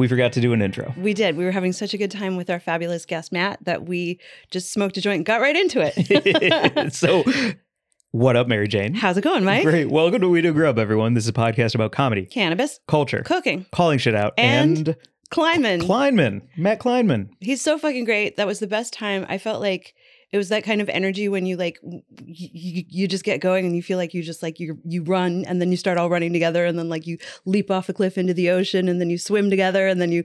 We forgot to do an intro. We did. We were having such a good time with our fabulous guest, Matt, that we just smoked a joint and got right into it. so, what up, Mary Jane? How's it going, Mike? Great. Welcome to Weed and Grub, everyone. This is a podcast about comedy, Cannabis, culture, cooking, calling shit out, And- and climbing. Klinman, Matt Klinman. He's so fucking great. That was the best time. I felt like it was that kind of energy when you like y- y- you just get going and you feel like you just like you you run and then you start all running together and then like you leap off a cliff into the ocean and then you swim together and then you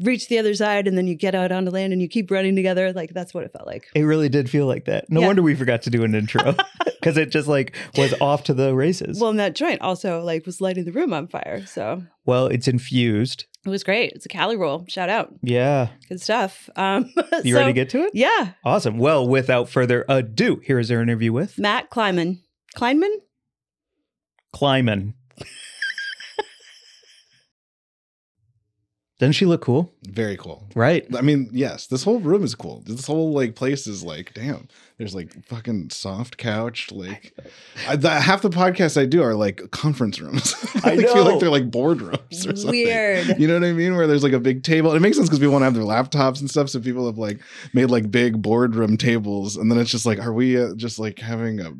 reach the other side and then you get out onto land and you keep running together. Like that's what it felt like. It really did feel like that. No Yeah. wonder we forgot to do an intro because it just like was off to the races. Well, and that joint also like was lighting the room on fire. So well, it's infused. it was great. It's a Cali roll. Shout out. Yeah. Good stuff. Um, You so- ready to get to it? Yeah. Awesome. Well, without further ado, here is our interview with Matt Klinman. Klinman? Klinman. Doesn't she look cool? Very cool. Right. I mean, yes, this whole room is cool. This whole like place is like, damn. There's like fucking soft couch. Like, I, the, half the podcasts I do are like conference rooms. I like, feel like they're like boardrooms or something. Weird. You know what I mean? Where there's like a big table. It makes sense because people want to have their laptops and stuff. So people have like made like big boardroom tables, and then it's just like, are we uh, just like having a,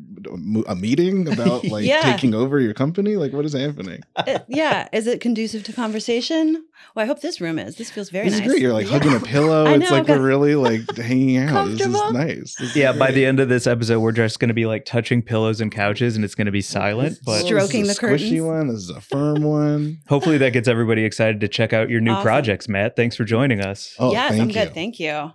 a meeting about like Yeah. taking over your company? Like, what is happening? Uh, yeah. Is it conducive to conversation? Well, I hope this room is. This feels very this nice. is great. You're like Yeah. hugging a pillow. I it's like we're really like hanging out. This is Comfortable. nice. This is Yeah, by the end of this episode, we're just going to be like touching pillows and couches and it's going to be silent. But This Stroking is the a squishy curtains. one. This is a firm one. hopefully that gets everybody excited to check out your new Awesome. projects, Matt. Thanks for joining us. Oh, yes, thank I'm you. good. Thank you.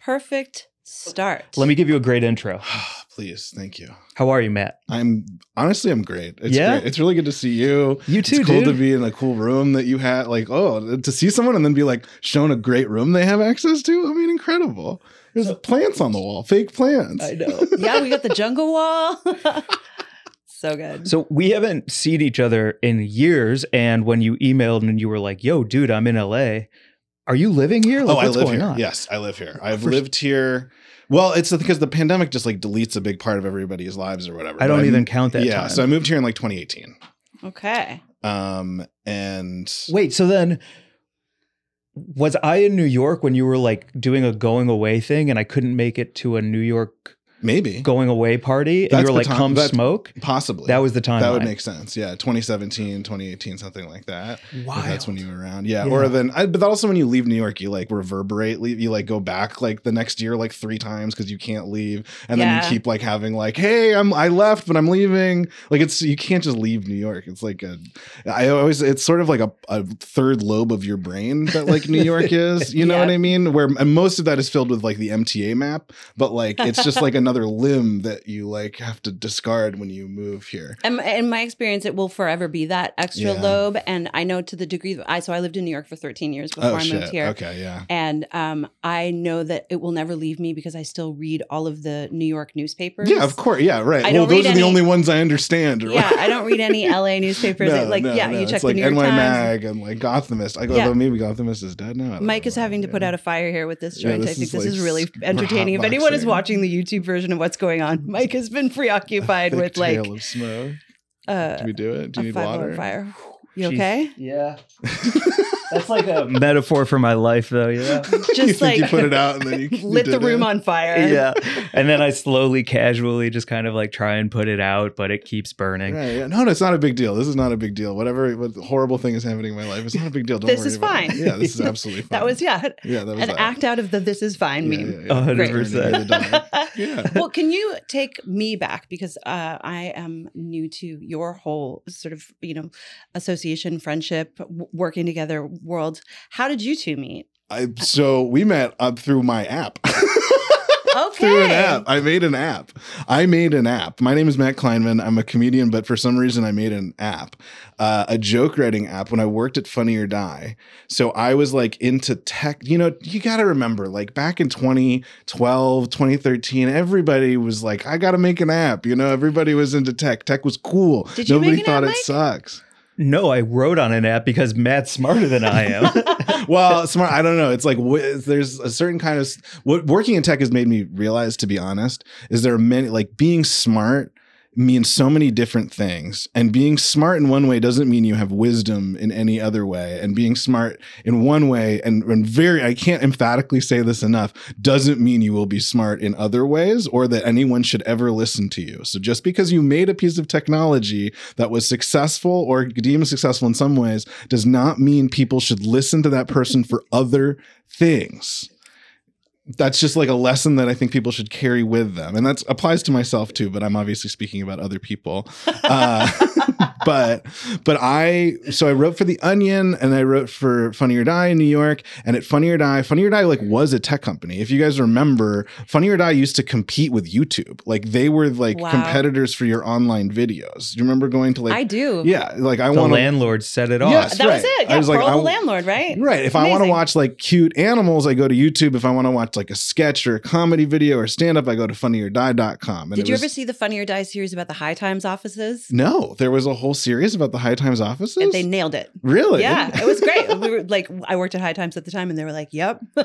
Perfect start. Let me give you a great intro. Please, thank you. How are you, Matt? I'm honestly, I'm great. It's Yeah? great. It's really good to see you. You too, it's cool dude. to be in a cool room that you had. Like, oh, to see someone and then be like shown a great room they have access to. I mean, incredible. There's plants on the wall, fake plants. I know. yeah, we got the jungle wall. so good. So we haven't seen each other in years, and when you emailed and you were like, "Yo, dude, I'm in LA," are you living here? Like, oh, I live going here. on? Yes, I live here. I've For- lived here. Well, it's because the pandemic just like deletes a big part of everybody's lives or whatever. I don't But even count that Yeah, time. so I moved here in like 2018. Okay. Um, and Wait, so then was I in New York when you were like doing a going away thing, and I couldn't make it to a New York maybe going away party, and That's you were the like, time- "Come smoke." possibly That was the time. that would make sense. Yeah, 2017, 2018, something like that. Wow. That's when you were around. Yeah. Yeah. Or then, I, but also when you leave New York, you like reverberate, leave, you like go back like the next year, like three times because you can't leave. And then you keep like having like, hey, I'm, I left, but I'm leaving. Like it's, you can't just leave New York. It's like a, I always, it's sort of like a, a third lobe of your brain that like New York is, you know Yeah. what I mean? Where and most of that is filled with like the MTA map, but like it's just like another limb that you like have to discard when you move here. And in my experience, it will forever be that extra Yeah. lobe. And I know to the degree that I, so I lived in New York for 13 years before Oh I shit. moved here. Okay. Yeah. And um, I know that it will never leave me because I still read all of the New York newspapers. Yeah, of course. Yeah, right. I well, those are the only ones I understand. Or Yeah, I don't read any LA newspapers. No, like, no, yeah, no. you check it's the like New York NY Times. Mag and like Gothamist. I go, Yeah. maybe Gothamist is dead now. Mike is having to put out a fire here with this Yeah, joint. I think is this like is really entertaining. If anyone is watching the YouTube version of what's going on, Mike has been preoccupied Thick with like trail of smoke. uh, Do we do it? Do you need water? fire. You Jeez. okay? Yeah. That's like a metaphor for my life, though. Yeah. you Just think like you put it out and then you you lit the room it? on fire. yeah. And then I slowly, casually just kind of like try and put it out, but it keeps burning. Right, yeah. No, no, it's not a big deal. This is not a big deal. Whatever what horrible thing is happening in my life, it's not a big deal. Don't This worry is about fine. It. Yeah, this is absolutely fine. That was yeah, yeah, that was an that. act out of the "this is fine" Yeah, meme. yeah, yeah. A One hundred percent. You're the dog. Yeah. well, can you take me back because uh, I am new to your whole sort of you know association, friendship, w- working together world. How did you two meet? I so we met up through my app. through an Okay. app. I made an app. I made an app. My name is Matt Klinman. I'm a comedian, but for some reason I made an app, uh, a joke writing app when I worked at Funny or Die. So I was like into tech. You know, you got to remember, like back in 2012, 2013, everybody was like, I got to make an app. You know, everybody was into tech. Tech was cool. Did Nobody thought app, it Mike? sucks. No, I wrote on an app because Matt's smarter than I am. well, smart. I don't know. It's like wh- there's a certain kind of what working in tech has made me realize. To be honest, is there are many like being smart means so many different things, and being smart in one way doesn't mean you have wisdom in any other way. And being smart in one way, and, and very, I can't emphatically say this enough, doesn't mean you will be smart in other ways, or that anyone should ever listen to you. So just because you made a piece of technology that was successful or deemed successful in some ways does not mean people should listen to that person for other things. That's just like a lesson that I think people should carry with them. And that applies to myself too, but I'm obviously speaking about other people. Uh, but but I so I wrote for The Onion and I wrote for Funny or Die in New York. And at Funny or Die, Funny or Die like was a tech company. If you guys remember, Funny or Die used to compete with YouTube. Like they were like Wow. competitors for your online videos. Do you remember going to like I do. yeah, like I want to landlord set it off. Yes. That was right. it. I Yeah, was like, Pearl I- the landlord, right? Right. If I want to watch like cute animals, I go to YouTube. If I want to watch like a sketch or a comedy video or stand up, I go to funnyordie.com. And Did you was- ever see the Funny or Die series about the High Times offices? No, there was a whole series about the High Times offices. And they nailed it. really? Yeah, it was great. we were like, I worked at High Times at the time, and they were like, "Yep, they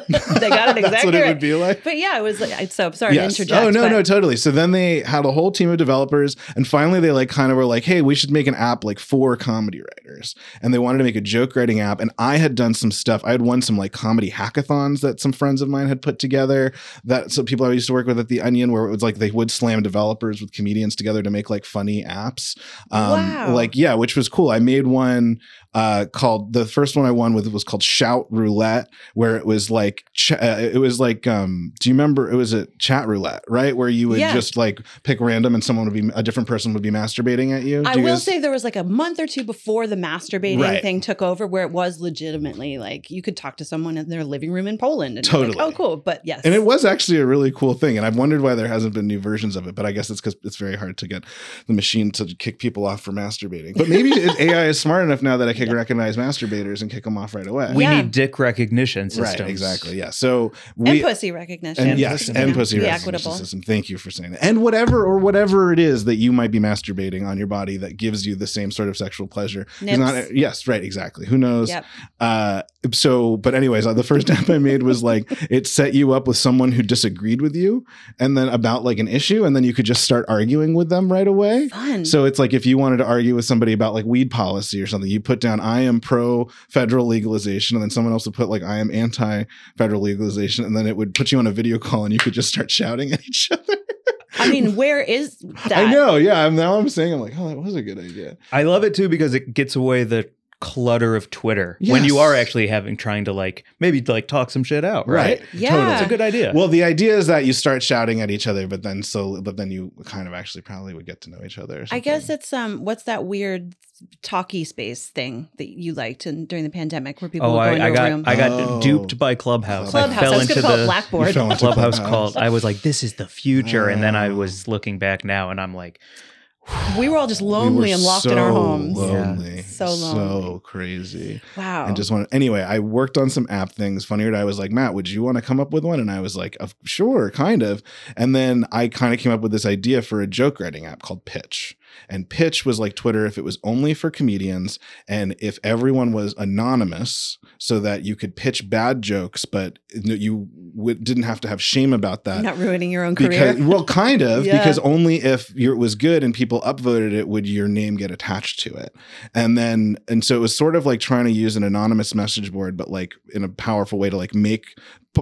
got it exactly That's what it right." would be like. But yeah, it was like, so sorry Yes. to interject. Oh no, but no, totally. So then they had a whole team of developers, and finally they like kind of were like, "Hey, we should make an app like for comedy writers." And they wanted to make a joke writing app. And I had done some stuff. I had won some like comedy hackathons that some friends of mine had put together. That some people I used to work with at the Onion, where it was like they would slam developers with comedians together to make like funny apps. Um, Wow. Like yeah, which was cool. I made one uh, called the first one I won with was called Shout Roulette, where it was like ch- uh, it was like um, do you remember it was a chat roulette, right? Where you would Yeah. just like pick random and someone would be a different person would be masturbating at you. I you will guys- say there was like a month or two before the masturbating Right. thing took over, where it was legitimately like you could talk to someone in their living room in Poland, and you're like, Totally. oh, cool. But yes, And it was actually a really cool thing. And I've wondered why there hasn't been new versions of it. But I guess it's because it's very hard to get the machine to kick people off for masturbating. But maybe AI is smart enough now that I can recognize masturbators and kick them off right away. We Yeah. need dick recognition systems. right, exactly. Yeah. So and pussy recognition. and yes, and know, pussy be recognition equitable. system. Thank you for saying that. And whatever or whatever it is that you might be masturbating on your body that gives you the same sort of sexual pleasure. Nips. Not, yes, right, exactly. Who knows? Yep. Uh, so, but anyways, uh, the first app I made was like it set you up with someone who disagreed with you, and then about like an issue, and then you could just start arguing with them right away. Fun. So it's like if you wanted to argue with somebody about like weed policy or something, you put down I am pro federal legalization, and then someone else would put like I am anti federal legalization, and then it would put you on a video call, and you could just start shouting at each other. I mean, where is that? I know, yeah. I'm, now I'm saying I'm like, oh, that was a good idea. I love it too because it gets away the clutter of Twitter when you are actually having trying to like maybe like talk some shit out, right? Yeah. totally. It's a good idea. Well, the idea is that you start shouting at each other, but then so, but then you kind of actually probably would get to know each other. or I guess it's um, what's that weird talkie space thing that you liked in, during the pandemic where people oh, would go I, into I a got room? I got Oh. duped by Clubhouse. Clubhouse. I fell I was into going to call it the Blackboard. Fell into Clubhouse Clubhouse. called. I was like, this is the future, and then I Oh. was looking back now, and I'm like, we were all just We lonely and locked in our homes. Lonely, So so lonely. So crazy. Wow. and just want anyway i worked on some app things funny or I was like matt would you want to come up with one and i was like of sure kind of and then i kind of came up with this idea for a joke writing app called pitch and pitch was like twitter if it was only for comedians and if everyone was anonymous so that you could pitch bad jokes but you w- didn't have to have shame about that not ruining your own because career. well kind of Yeah. because only if your, it was good and people upvoted it would your name get attached to it and then and so it was sort of like trying to use an anonymous message board but like in a powerful way to like make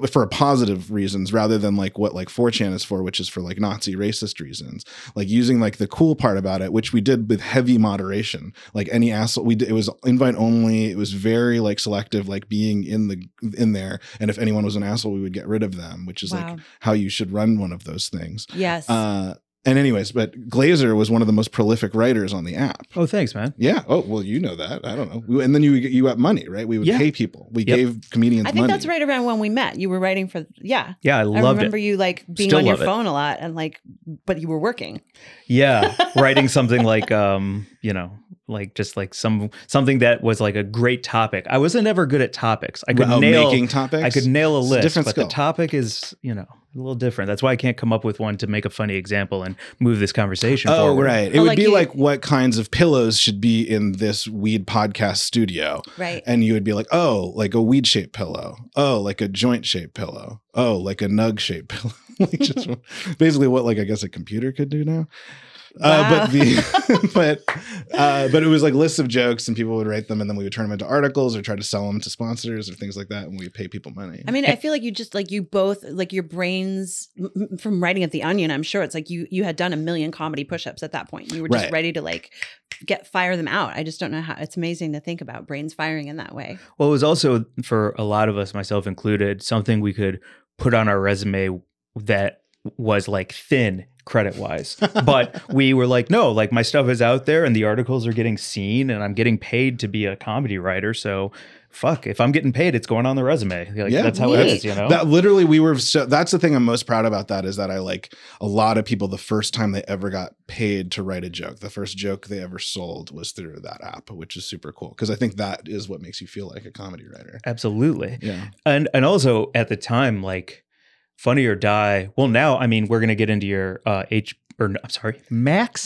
for positive reasons rather than like what like 4chan is for which is for like nazi racist reasons like using like the cool part about it which we did with heavy moderation like any asshole we did, it was invite only it was very like selective like being in the in there and if anyone was an asshole we would get rid of them which is Wow. like how you should run one of those things yes. uh and anyways, but Glazer was one of the most prolific writers on the app. Oh, thanks, man. Yeah. Oh, well, you know that. I don't know. And then you you got money, right? We would Yeah. pay people. We Yep. gave comedians I think money. that's right around when we met. You were writing for yeah. Yeah, I I remember it. you like being Still on your love it. phone a lot and like, but you were working. Yeah, writing something like um, you know, like just like some something that was like a great topic. I wasn't ever good at topics. I could Oh, nail making topics. I could nail a It's a list, different but skill. the topic is, you know, a little different. That's why I can't come up with one to make a funny example and move this conversation Oh, forward. right. It Well, would like be you- like what kinds of pillows should be in this weed podcast studio. Right. And you would be like, oh, like a weed shaped pillow. Oh, like a joint shaped pillow. Oh, like a nug shaped pillow. like just basically what like I guess a computer could do now. Uh, but the but uh, but it was like lists of jokes and people would write them and then we would turn them into articles or try to sell them to sponsors or things like that and we pay people money. I mean, I feel like you just like you both like your brains m- m- from writing at the Onion. I'm sure it's like you you had done a million comedy push-ups at that point. You were just Right. ready to like get fire them out. I just don't know how. It's amazing to think about brains firing in that way. Well, it was also for a lot of us, myself included, something we could put on our resume that was like thin credit wise. but we were like, no, like my stuff is out there and the articles are getting seen and I'm getting paid to be a comedy writer. So fuck, if I'm getting paid, it's going on the resume. Like Yeah. that's how it Neat. is, you know? That literally we were so that's the thing I'm most proud about that is that I like a lot of people the first time they ever got paid to write a joke, the first joke they ever sold was through that app, which is super cool because I think that is what makes you feel like a comedy writer. Absolutely. Yeah. and and also at the time like funny or die. Well now i mean we're gonna get into your uh h or no, i'm sorry. Max?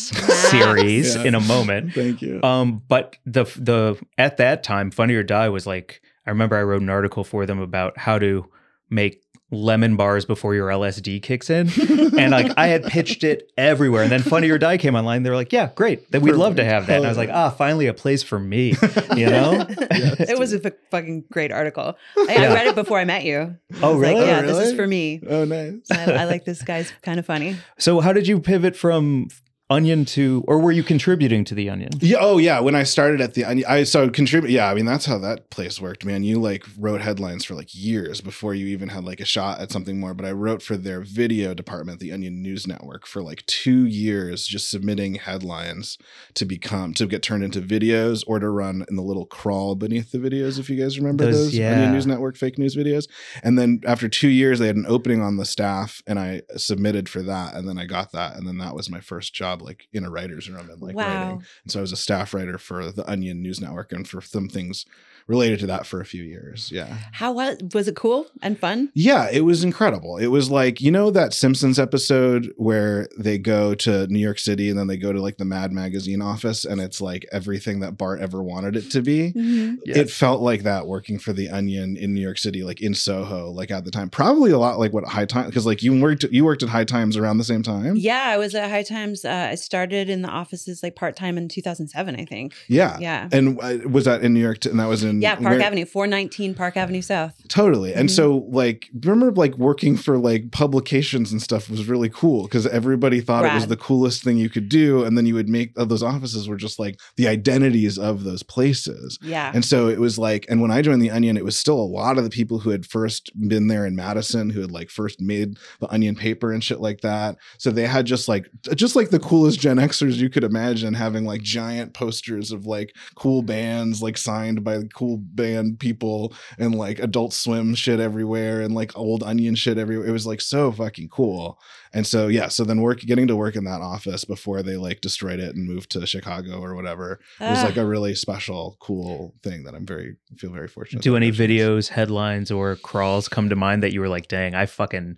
Series Yeah. in a moment. Thank you. um but the the at that time funny or die was like i remember i wrote an article for them about how to make lemon bars before your lsd kicks in and like i had pitched it everywhere and then funny or die came online they were like yeah great then we'd love to have that and i was like ah finally a place for me you know it was a f- fucking great article. I, Yeah. I read it before I met you. oh I was really Like, yeah, Oh, this is for me. oh nice. I, I like this guy's kind of funny. So how did you pivot from Onion to, or were you contributing to the Onion? Yeah. Oh, yeah. When I started at the, Onion, I so contribute. Yeah. I mean, that's how that place worked, man. You like wrote headlines for like years before you even had like a shot at something more. But I wrote for their video department, the Onion News Network, for like two years, just submitting headlines to become to get turned into videos or to run in the little crawl beneath the videos. If you guys remember Those- those, yeah. Onion News Network fake news videos. And then after two years, they had an opening on the staff, and I submitted for that, and then I got that, and then that was my first job, like in a writer's room and like wow. writing. And so I was a staff writer for the Onion News Network and for some things related to that for a few years. Yeah. How was was it cool and fun? Yeah, it was incredible. It was like, you know, that Simpsons episode where they go to New York City and then they go to like the Mad Magazine office and it's like everything that Bart ever wanted it to be. It felt like that working for the Onion in New York City, like in Soho, like at the time. Probably a lot like what High Times, because like you worked, you worked at High Times around the same time. Yeah, I was at High Times. Uh, I started in the offices like part time in 2007, I think. Yeah. Yeah. And uh, was that in New York? T- and that was in Yeah, Park where- Avenue, 419 Park Avenue South. Totally. And Mhm. so like remember like working for like publications and stuff was really cool because everybody thought it was the coolest thing you could do. And then you would make uh, those offices were just like the identities of those places. Yeah. And so it was like, and when I joined the Onion, it was still a lot of the people who had first been there in Madison, who had like first made the Onion paper and shit like that. So they had just like, just like the coolest Gen Xers you could imagine having like giant posters of like cool bands, like signed by cool band people and like adult swim shit everywhere and like old Onion shit everywhere. It was like so fucking cool. And so, yeah, so then work, getting to work in that office before they like destroyed it and moved to Chicago or whatever it was like a really special, cool thing that I'm very feel very fortunate. Do any videos, headlines, or crawls come to mind that you were like, dang, I fucking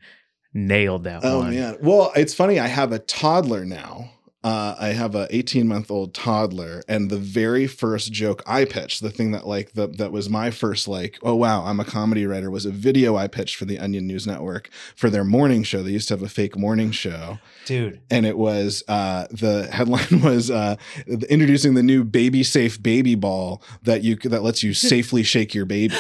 nailed that Oh one? man! Well, it's funny. I have a toddler now. Uh, I have a 18 month old toddler, and the very first joke I pitched, the thing that like the, that was my first like, oh wow, I'm a comedy writer, was a video I pitched for the Onion News Network for their morning show. They used to have a fake morning show, Dude. and it was uh, the headline was uh, introducing the new baby safe baby ball that you that lets you safely shake your baby.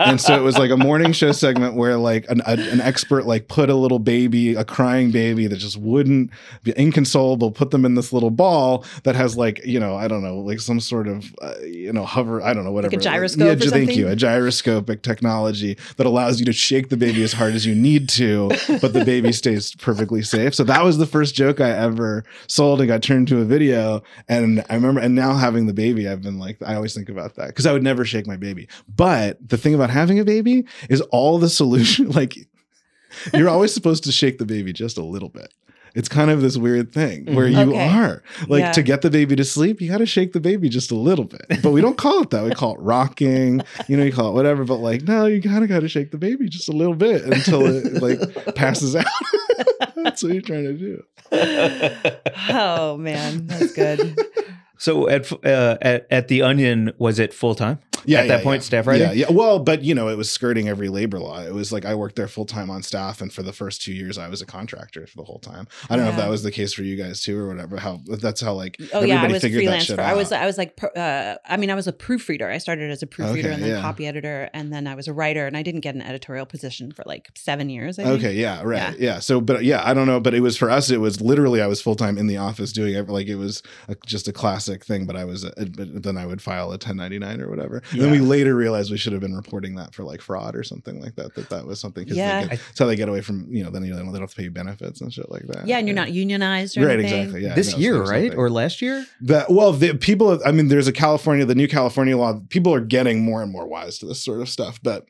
and so it was like a morning show segment where like an, a- an expert like put a little baby a crying baby that just wouldn't be inconsolable put them in this little ball that has like you know I don't know like some sort of uh, you know hover I don't know whatever a gyroscope Yeah, or j- thank you. A gyroscopic technology that allows you to shake the baby as hard as you need to, but the baby stays perfectly safe. So that was the first joke I ever sold and got turned into a video. And I remember, and now having the baby, I've been like, I always think about that because I would never shake my baby. But the thing about having a baby is all the solution, like you're always supposed to shake the baby just a little bit. It's kind of this weird thing where you Okay. are like Yeah. to get the baby to sleep, you got to shake the baby just a little bit. But we don't call it that. We call it rocking, you know, you call it whatever. But like, no, you kind of got to shake the baby just a little bit until it like passes out. That's what you're trying to do. Oh man, that's good. so at uh, at at the Onion, was it full time? Yeah, At that yeah, point, yeah. staff writing? Yeah, yeah. Well, but you know, it was skirting every labor law. It was like I worked there full time on staff, and for the first two years, I was a contractor for the whole time. I don't know if that was the case for you guys too, or whatever. How that's how like Oh yeah, I everybody was figured that freelance shit for. I was out. I was like, uh, I mean, I was a proofreader. I started as a proofreader Okay, and then yeah. copy editor, and then I was a writer. And I didn't get an editorial position for like seven years. I think. Okay, yeah, right. Yeah. So, but yeah, I don't know, but it was for us, it was literally I was full time in the office doing it. Like it was a, just a classic thing, but I was, a, but then I would file a 1099 or whatever. And then we later realized we should have been reporting that for like fraud or something like that, that that was something. Cause Yeah. they get, how they get away from, you know, then you know, they don't have to pay benefits and shit like that. Yeah, and you're not unionized or Right, anything. exactly. Yeah. this no, year, right, something. or last year? That well, the people. I mean, there's a California, the new California law. People are getting more and more wise to this sort of stuff, but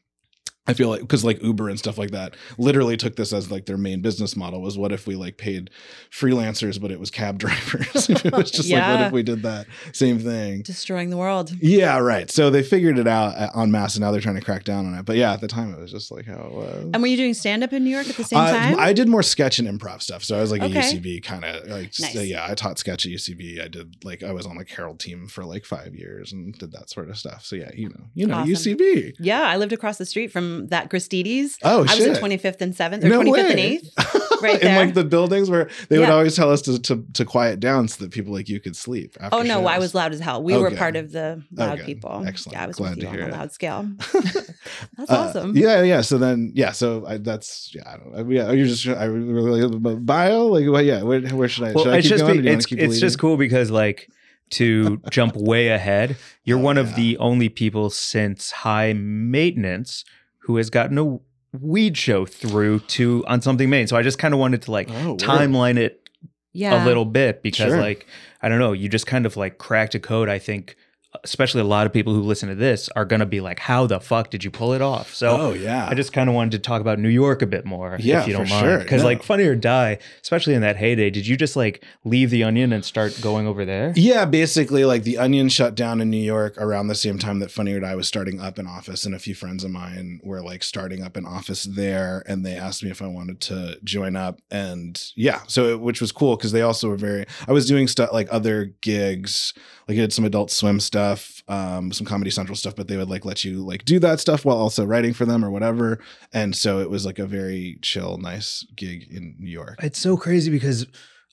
I feel like because like Uber and stuff like that literally took this as like their main business model was what if we like paid freelancers, but it was cab drivers. it was just like what if we did that same thing. Destroying the world. Yeah, right. So they figured it out uh, en masse, and now they're trying to crack down on it. But yeah, at the time, it was just like how it was. And were you doing stand up in New York at the same Uh, time? I did more sketch and improv stuff. So I was like Okay. a UCB kind of like, Nice. yeah, I taught sketch at UCB. I did like, I was on like Harold team for like five years and did that sort of stuff. So yeah, you know, you know, Awesome. UCB. yeah, I lived across the street from that Gristedes. Oh, I shit. was at 25th and 7th or No 25th and 8th. right there. In like the buildings where they would always tell us to, to, to quiet down so that people like you could sleep. After Oh no, I shows. was loud as hell. We were Okay. part of the loud good. people. Excellent. Yeah, I was Glad with you on hear the loud scale. That's Uh, awesome. Yeah, yeah. So then, yeah. So I, that's yeah. I don't know. Yeah, you're just I really like bio like well, yeah. Where, where should I? Well, should I it's keep just going? be- or do you wanna it's keep it's leading? just cool because like to jump way ahead, you're Oh, one of yeah. the only people since High Maintenance who has gotten a weed show through to on something main. So I just kind of wanted to like Oh, timeline it Yeah. a little bit because Sure. like I don't know, you just kind of like cracked a code. I think especially a lot of people who listen to this are gonna be like, how the fuck did you pull it off? So oh yeah. I just kind of wanted to talk about New York a bit more, Yeah, if you don't for mind. sure. Because No. like Funny or Die, especially in that heyday, did you just like leave the Onion and start going over there? Yeah, basically, like the Onion shut down in New York around the same time that Funny or Die was starting up an office, and a few friends of mine were like starting up an office there, and they asked me if I wanted to join up, and yeah, so it, which was cool because they also were very. I was doing stuff like other gigs, like I did some Adult Swim stuff, um, some Comedy Central stuff, but they would like let you like do that stuff while also writing for them or whatever, and so it was like a very chill, nice gig in New York. It's so crazy because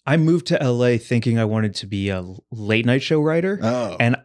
I moved to LA thinking I wanted to be a late night show writer. Oh, And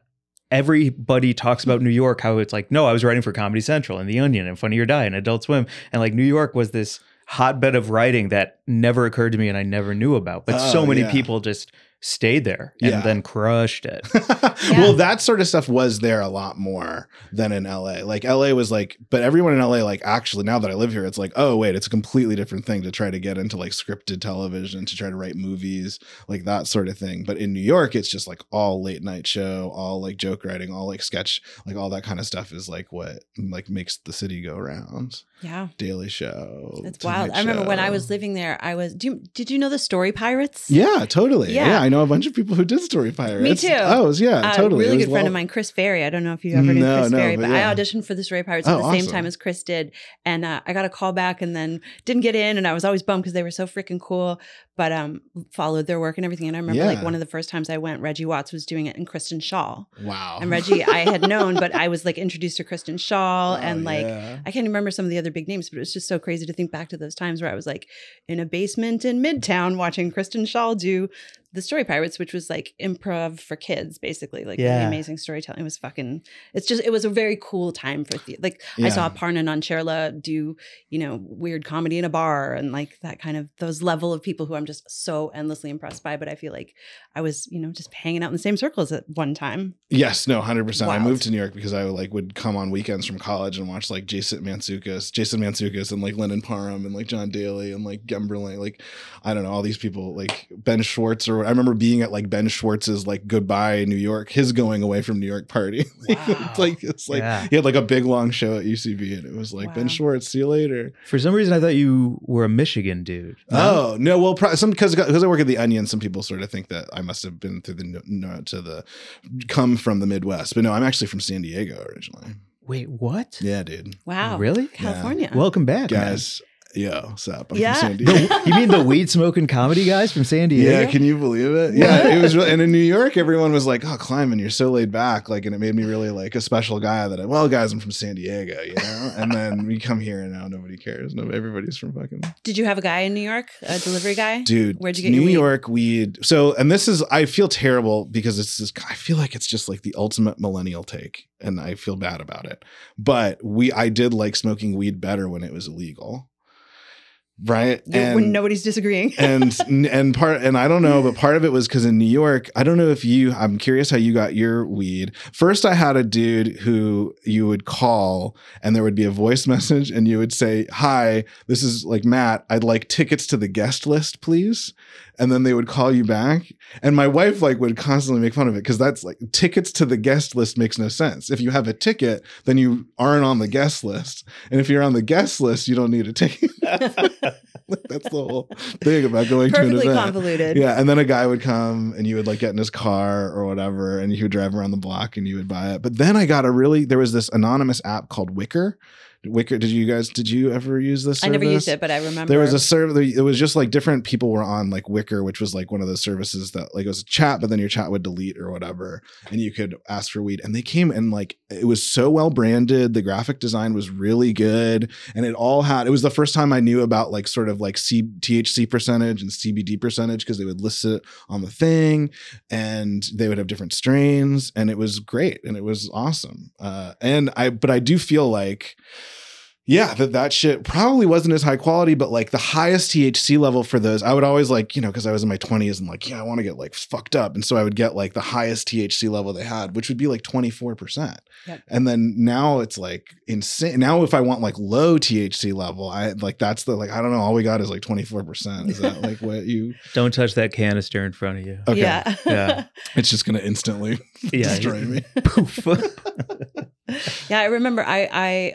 everybody talks about New York, how it's like, no, I was writing for Comedy Central and The Onion and Funny or Die and Adult Swim. And like New York was this hotbed of writing that never occurred to me and I never knew about. But so Oh, many yeah. people just stayed there and Yeah. then crushed it. well, that sort of stuff was there a lot more than in LA. Like LA was like, but everyone in LA, like actually now that I live here, it's like, oh wait, it's a completely different thing to try to get into like scripted television, to try to write movies, like that sort of thing. But in New York, it's just like all late night show, all like joke writing, all like sketch, like all that kind of stuff is like what like makes the city go round. Yeah. Daily Show. That's Tonight wild. I remember when I was living there, I was do you, did you know the story pirates? Yeah, totally. Yeah. Yeah. I know a bunch of people who did Story Pirates. Me too. Oh, yeah, a totally. It really was good friend well- of mine, Chris Ferry. I don't know if you ever knew No, Chris no, Ferry, but but, yeah. I auditioned for the Story Pirates at Oh, the same time as Chris did, and uh, I got a call back, and then didn't get in, and I was always bummed because they were so freaking cool. But um, followed their work and everything, and I remember like one of the first times I went, Reggie Watts was doing it, and Kristen Schaal, Wow. and Reggie I had known, but I was like introduced to Kristen Schaal, Oh, and like yeah. I can't remember some of the other big names, but it was just so crazy to think back to those times where I was like in a basement in Midtown watching Kristen Schaal do the Story Pirates, which was like improv for kids, basically, like really amazing storytelling. It was fucking. It's just it was a very cool time for the like. I Yeah. saw Aparna Nancherla do you know weird comedy in a bar and like that kind of those level of people who I'm just so endlessly impressed by. But I feel like I was you know just hanging out in the same circles at one time. Yes, no, hundred percent. I moved to New York because I like would come on weekends from college and watch like Jason Mantzoukas, Jason Mantzoukas, and like Lennon Parham and like Jon Daly and like Gemberling, like I don't know all these people, like Ben Schwartz or I remember being at like Ben Schwartz's like goodbye New York, his going away from New York party. Wow. like it's like Yeah. he had like a big long show at UCB and it was like Ben Schwartz, see you later. For some reason, I thought you were a Michigan dude. Oh no! Well, pro- some because because I work at the Onion, some people sort of think that I must have been through the no, no, to the come from the Midwest, but no, I'm actually from San Diego originally. Wait, what? Yeah, dude, Wow, Really? California. Welcome back, man. guys. Yo, what's up? I'm Yeah. from San Diego. The- you mean the weed smoking comedy guys from San Diego? Yeah, can you believe it? Yeah, it was. Really, and in New York, everyone was like, "Oh, Klinman, you're so laid back." Like, and it made me really like a special guy. That I, well, guys, I'm from San Diego, you know. And then we come here, and now nobody cares. No, everybody's from fucking Did you have a guy in New York, a delivery guy? dude Where'd you get new your weed? york weed so and this is i feel terrible because it's this i feel like it's just like the ultimate millennial take and i feel bad about it but we i did like smoking weed better when it was illegal right When- when nobody's disagreeing. and and part and I don't know, but part of it was because in New York, I don't know if you. I'm curious how you got your weed. First, I had a dude who you would call, and there would be a voice message, and you would say, "Hi, this is like Matt. I'd like tickets to the guest list, please." And then they would call you back, and my wife like would constantly make fun of it because that's like tickets to the guest list makes no sense. If you have a ticket, then you aren't on the guest list, and if you're on the guest list, you don't need a ticket. That's the whole thing about going to an event. convoluted. Yeah, and then a guy would come and you would like get in his car or whatever, and he would drive around the block and you would buy it. But then I got a really there was this anonymous app called Wickr. Wickr, did you guys did you ever use this? I never used it, but I remember There was a server. It was just like different people were on like Wickr, which was like one of those services that like it was a chat, but then your chat would delete or whatever, and you could ask for weed. And they came and like it was so well branded. The graphic design was really good, and it all had. It was the first time I knew about like sort of like C, THC percentage and CBD percentage because they would list it on the thing, and they would have different strains, and it was great and it was awesome. Uh, and I, but I do feel like yeah, that that shit probably wasn't as high quality, but like the highest THC level for those, I would always like, you know, because I was in my 20s and like, yeah, I want to get like fucked up. And so I would get like the highest THC level they had, which would be like 24%. Yep. And then now it's like insane. Now, if I want like low THC level, I like that's the like, I don't know, all we got is like 24%. Is that like what you, Don't touch that canister in front of you. okay. Yeah. Yeah. It's just going to instantly Yeah. destroy me. Poof. yeah, I remember I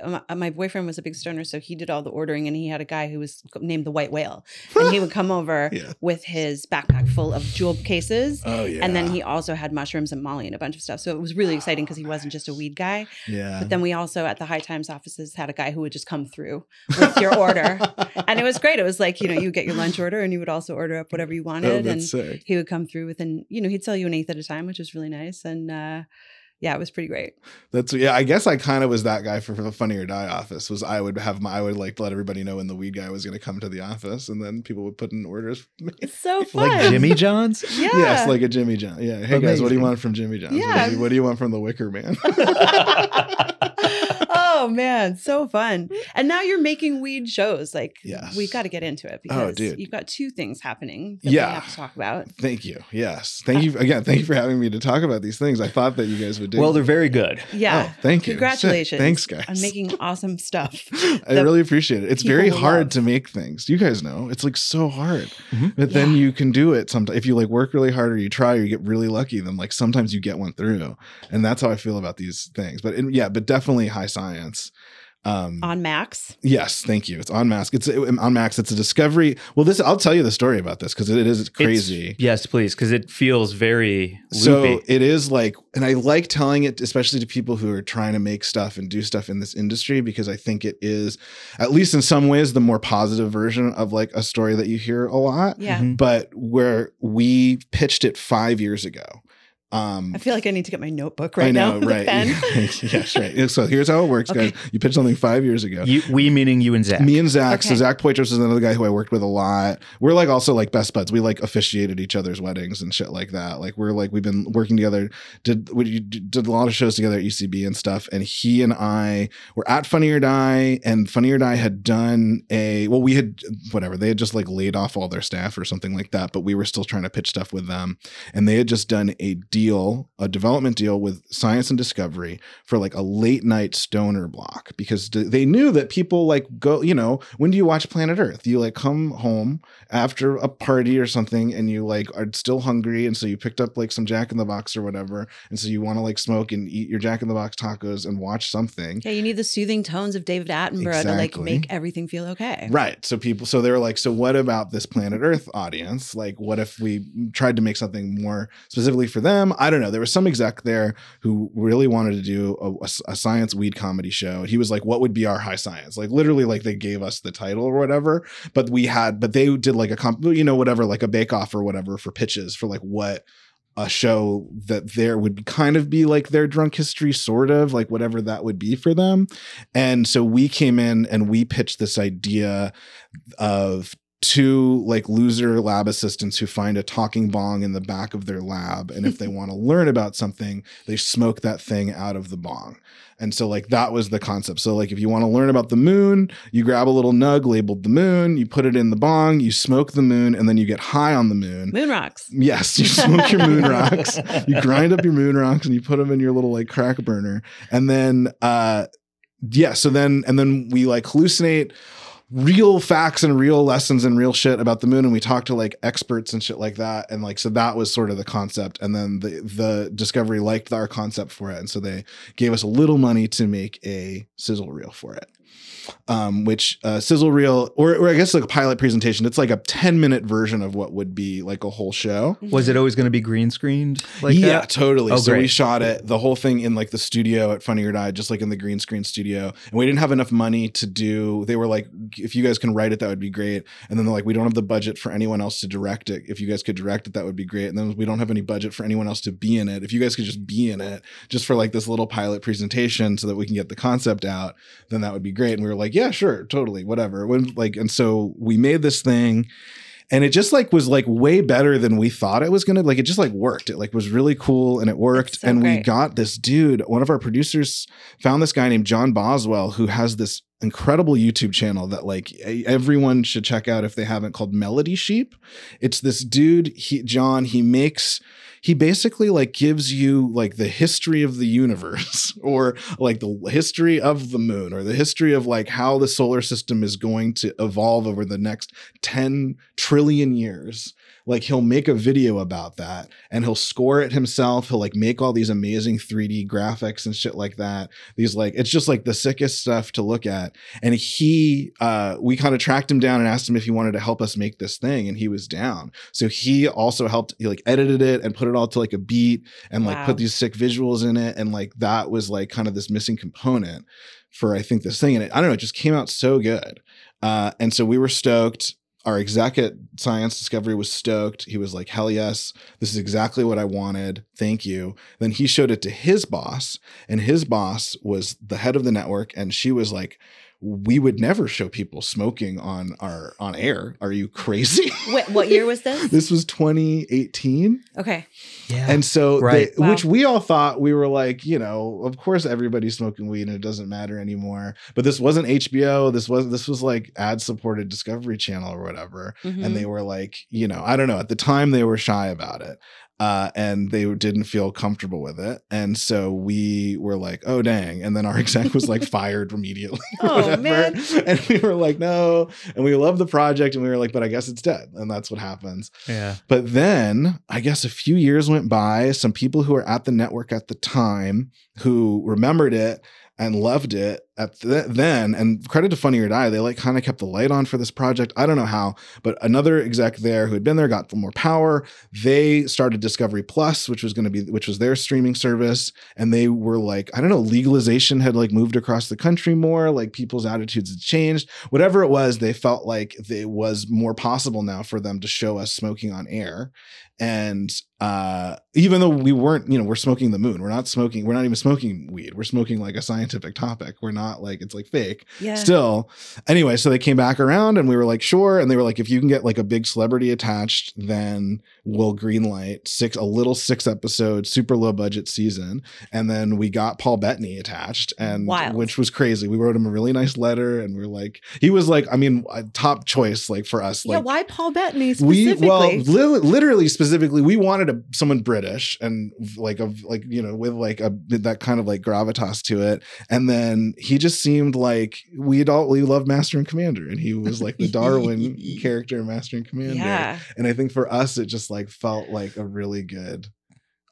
I my- my boyfriend was a big stoner, so he did all the ordering, and he had a guy who was named the White Whale, and he would come over Yeah. with his backpack full of jewel cases. Oh, yeah. And then he also had mushrooms and Molly and a bunch of stuff. So it was really exciting because he wasn't just a weed guy. yeah. But then we also at the High Times offices had a guy who would just come through with your order. And it was great. It was like, you know, you get your lunch order and you would also order up whatever you oh, wanted. and sick. he would come through with within, you know, he'd sell you an eighth at a time, which was really nice. And uh yeah, it was pretty great. That's yeah. I guess I kind of was that guy for, for the Funny or Die office. Was I would have my I would like let everybody know when the weed guy was going to come to the office, and then people would put in orders. for me. It's so fun. like Jimmy John's? Yeah. Yes, like a Jimmy John. Yeah. Hey guys, what do you want from Jimmy John's? What, Yeah. do you, what do you want from the Wicker Man? oh man, so fun. And now you're making weed shows. Like Yes. we've got to get into it Oh, because dude. you've got two things happening that Yeah. we have to talk about. Thank you. Yes. Thank you again. Thank you for having me to talk about these things. I thought that you guys would do. Well, they're very good. Yeah. Oh, thank you. Congratulations. Thanks, guys. On making awesome stuff. I really appreciate it. It's very hard love. to make things. You guys know it's like so hard, Mhm. but then you can do it. Sometimes if you like work really hard or you try or you get really lucky, then like sometimes you get one through, and that's how I feel about these things. But in, yeah, but definitely high science. Um, On Max. yes, thank you. It's on Max. It's on Max. It's a discovery. Well, this I'll tell you the story about this because it is It's- crazy. yes, please, because it feels very So loopy. it is like, and I like telling it, especially to people who are trying to make stuff and do stuff in this industry, because I think it is, at least in some ways, the more positive version of like a story that you hear a lot. Yeah. Mhm. But where we pitched it five years ago, Um, I feel like I need to get my notebook I right know, now. right? pen. yes, right. So here's how it works, Okay. guys. You pitched something five years ago. You, we meaning you and Zach. Me and Zach. So Zach Poitras is another guy who I worked with a lot. We're like also like best buds. We like officiated each other's weddings and shit like that. Like we're like we've been working together. Did we did a lot of shows together at UCB and stuff. And he and I were at Funny or Die, and Funny or Die had done a well, we had whatever they had just like laid off all their staff or something like that. But we were still trying to pitch stuff with them, and they had just done a deal, a development deal with Science and Discovery for like a late night stoner block because d- they knew that people like go, you know, when do you watch Planet Earth? You like come home after a party or something and you like are still hungry. And so you picked up like some Jack in the Box or whatever. And so you want to like smoke and eat your Jack in the Box tacos and watch something. Yeah, you need the soothing tones of David Attenborough to like make everything feel okay. Right. So people, so they were like, so what about this planet Earth audience? Like, what if we mm, tried to make something more specifically for them? I don't know. There was some exec there who really wanted to do a, a- a science weed comedy show. He was like, what would be our high science? Like, literally, like they gave us the title or whatever, but we had, but they did like a comp, you know, whatever, like a bake off or whatever for pitches for like what a show that there would kind of be like their drunk history, sort of like whatever that would be for them. And so we came in and we pitched this idea of two like loser lab assistants who find a talking bong in the back of their lab and if they want to learn about something they smoke that thing out of the bong and so like that was the concept so like if you want to learn about the moon you grab a little nug labeled the moon you put it in the bong you smoke the moon and then you get high on the moon Moon rocks. Yes, you smoke your moon rocks. You grind up your moon rocks and you put them in your little like crack burner. And then uh yeah, so then and then we like hallucinate real facts and real lessons and real shit about the moon. And we talked to like experts and shit like that. And like so that was sort of the concept. And then the the discovery liked our concept for it. And so they gave us a little money to make a sizzle reel for it um, which uh, sizzle reel or, or i guess like a pilot presentation it's like a 10 minute version of what would be like a whole show Was it always going to be green screened like yeah, that? totally. Oh, so we shot it, the whole thing in like the studio at Funny or Die, just like in the green screen studio. And we didn't have enough money to do. They were like, if you guys can write it, that would be great. And then they're like, we don't have the budget for anyone else to direct it. If you guys could direct it, that would be great. And then we don't have any budget for anyone else to be in it. If you guys could just be in it, just for like this little pilot presentation, so that we can get the concept out, then that would be great. And we were like, yeah, sure, totally, whatever. When like, and so we made this thing and it just like was like way better than we thought it was gonna like it just like worked it like was really cool and it worked so and we got this dude one of our producers found this guy named john boswell who has this incredible youtube channel that like everyone should check out if they haven't called melodysheep it's this dude he john he makes he basically like gives you like the history of the universe or like the history of the moon or the history of like how the solar system is going to evolve over the next 10 trillion years like he'll make a video about that and he'll score it himself. He'll like make all these amazing 3d graphics and shit like that. These like it's just like the sickest stuff to look at. And he uh we kind of tracked him down and asked him if he wanted to help us make this thing and he was down. So he also helped he like edited it and put it all to like a beat and like Wow. put these sick visuals in it and like that was like kind of this missing component for i think this thing. And it i don't know it just came out so good. Uh and so we were stoked our exec at science discovery was stoked. He was like hell yes. This is exactly what i wanted. Thank you. Then he showed it to his boss and his boss was the head of the network and she was like we would never show people smoking on our on air are you crazy Wait, what year was this? this was 2018 Okay. Yeah. and so, Right. they- Wow. which we all thought we were like, you know, of course everybody's smoking weed and it doesn't matter anymore. But this wasn't HBO. This was this was like ad supported Discovery Channel or whatever. Mhm. And they were like, you know, I don't know. At the time, they were shy about it. Uh, and they didn't feel comfortable with it. And so we were like, oh, dang. And then our exec was like fired immediately. Oh, whatever. man. And we were like, no. And we loved the project. And we were like, but I guess it's dead. And that's what happens. yeah. But then I guess a few years went by. Some people who were at the network at the time who remembered it and loved it at th- then, and credit to Funny or Die, they like kind of kept the light on for this project. I don't know how, but another exec there who had been there got more power. They started Discovery Plus, which was going to be, which was their streaming service, and they were like, I don't know, legalization had like moved across the country more, like people's attitudes had changed. Whatever it was, they felt like it was more possible now for them to show us smoking on air and uh even though we weren't you know we're smoking the moon we're not smoking we're not even smoking weed we're smoking like a scientific topic we're not like it's like fake Yeah. still anyway so they came back around and we were like sure and they were like if you can get like a big celebrity attached then we'll greenlight six a little six episode super low budget season and then we got paul bettany attached and Wild. which was crazy we wrote him a really nice letter and we are like he was like i mean a top choice like for us yeah. Why Paul Bettany we specifically? well li- literally specifically we wanted a, someone british and like a like you know with like a that kind of like gravitas to it and then he just seemed like we'd all we love master and commander and he was like the darwin character master and commander yeah. and i think for us it just like felt like a really good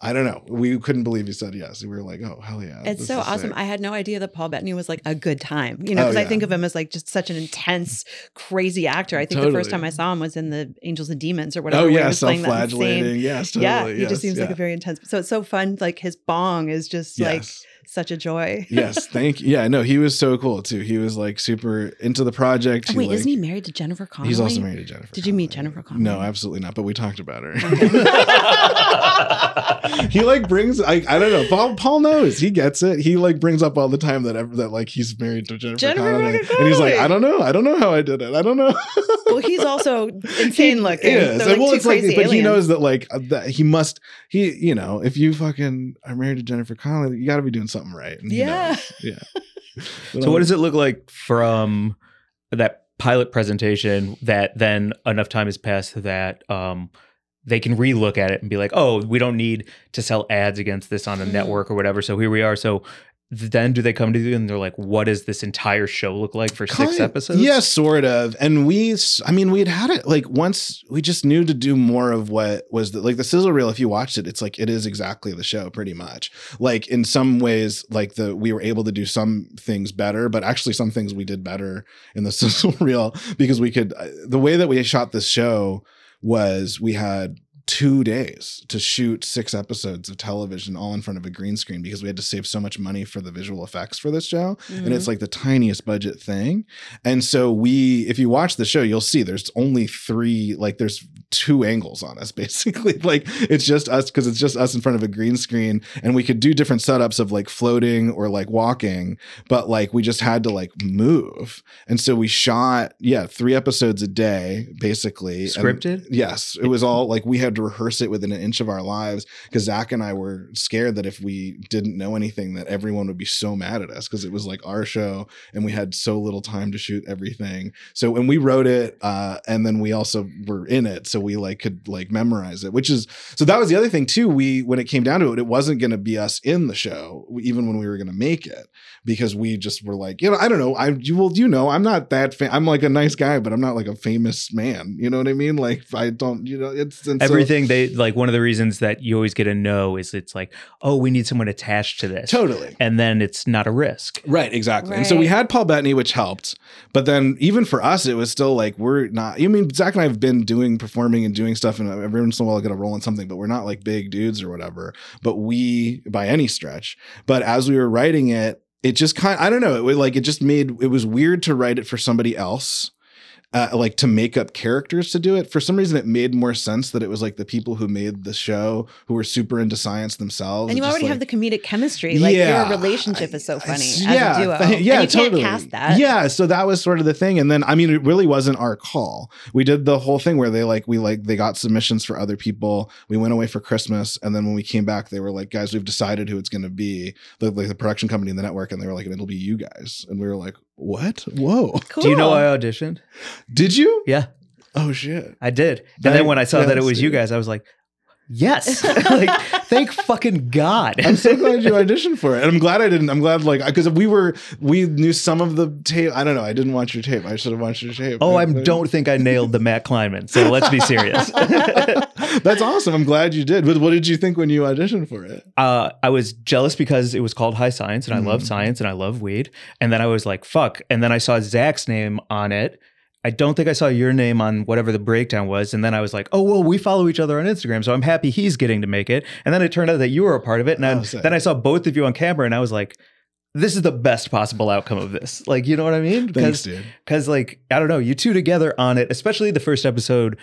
i don't know we couldn't believe he said yes we were like oh hell yeah It's so awesome. sick. I had no idea that Paul Bettany was like a good time, you know, Oh, because I think of him as like just such an intense, crazy actor. I think the first time I saw him was in the Angels and Demons or oh, whatever. oh yeah was playing that insane- self-flagellating yes totally yeah, he yes, just seems like a very intense. So it's so fun. Like his bong is just like Yes. Such a joy. yes, thank you. Yeah, no, he was so cool too. He was like super into the project. Oh, wait, like, isn't he married to Jennifer Connelly? He's also married to Jennifer. Did you meet Jennifer Connelly? No, absolutely not. But we talked about her. he like brings. I, I don't know. Paul Paul knows. He gets it. He like brings up all the time that ever, that like he's married to Jennifer, Jennifer Connelly, fucking and he's like, I don't know. I don't know how I did it. I don't know. Well, he's also insane looking. Yes. They're like well, two it's like, crazy but he knows that like uh, that he must. He, you know, if you fucking are married to Jennifer Connelly, you got to be doing something right. And he Yeah. knows. yeah. So what does it look like from that pilot presentation that then enough time has passed that um they can relook at it and be like, oh, we don't need to sell ads against this on a Mm. network or whatever. So here we are. So then do they come to you and they're like, what does this entire show look like for six Kind- episodes? Yeah, sort of. And we, I mean, we had had it like once. We just knew to do more of what was the, like the sizzle reel. If you watched it, it's like it is exactly the show, pretty much. Like in some ways, like the we were able to do some things better, but actually some things we did better in the sizzle reel because we could. uh, The way that we shot this show was we had two days to shoot six episodes of television all in front of a green screen because we had to save so much money for the visual effects for this show and Mhm. it's like the tiniest budget thing. And so we, if you watch the show, you'll see there's only three, like there's two angles on us basically. like it's just us because it's just us in front of a green screen, and we could do different setups of like floating or like walking, but like we just had to like move. And so we shot, yeah, three episodes a day basically. And- Scripted? yes, it was all like we had to rehearse it within an inch of our lives because Zach and I were scared that if we didn't know anything, that everyone would be so mad at us because it was like our show and we had so little time to shoot everything. So when we wrote it, uh, and then we also were in it, so we like could like memorize it, which is so that was the other thing too. We when it came down to it, it wasn't going to be us in the show, even when we were going to make it, because we just were like, you know, I don't know, I you will you know, I'm not that fa- I'm like a nice guy, but I'm not like a famous man. You know what I mean? Like I don't, you know, it's and so- Everything they like one of the reasons that you always get a no is it's like, oh, we need someone attached to this. totally. And then it's not a risk. Right, exactly. And so we had Paul Bettany, which helped. But then even for us, it was still like we're not. You mean Zach and I have been doing performing and doing stuff, and every once in a while I get a roll in something, but we're not like big dudes or whatever. But we, by any stretch. But as we were writing it, it just kind. I don't know. It like it just made it was weird to write it for somebody else. Uh, like to make up characters to do it. For some reason, it made more sense that it was like the people who made the show who were super into science themselves. and you already like- have the comedic chemistry. Like Yeah. your relationship is so funny It's- as a duo. th- yeah, and you totally. can't cast that. Yeah, so that was sort of the thing, and then I mean, it really wasn't our call. We did the whole thing where they like we like they got submissions for other people. We went away for Christmas, and then when we came back, they were like, "Guys, we've decided who it's going to be." The like the production company and the network, and they were like, "And it'll be you guys," and we were like, "What? Whoa! Cool. Do you know I auditioned? Did you? Yeah, Oh shit! I did. And That- then when I saw that it was you guys, I was like, yes. like, thank fucking God. I'm so glad you auditioned for it. And I'm glad I didn't. I'm glad like because we were we knew some of the tape. I don't know. I didn't watch your tape. I should have watched your tape. Oh, I don't think I nailed the Matt Klinman. So let's be serious. That's awesome. I'm glad you did. But what did you think when you auditioned for it? uh, I was jealous because it was called High Science and I love Mhm. science and I love weed. And then I was like, fuck. And then I saw Zach's name on it. I don't think I saw your name on whatever the breakdown was. And then I was like, oh, well, we follow each other on Instagram. So I'm happy he's getting to make it. And then it turned out that you were a part of it. And then, Oh, then I saw both of you on camera and I was like, this is the best possible outcome of this. Like, you know what I mean? Because like i don't know you two together on it especially the first episode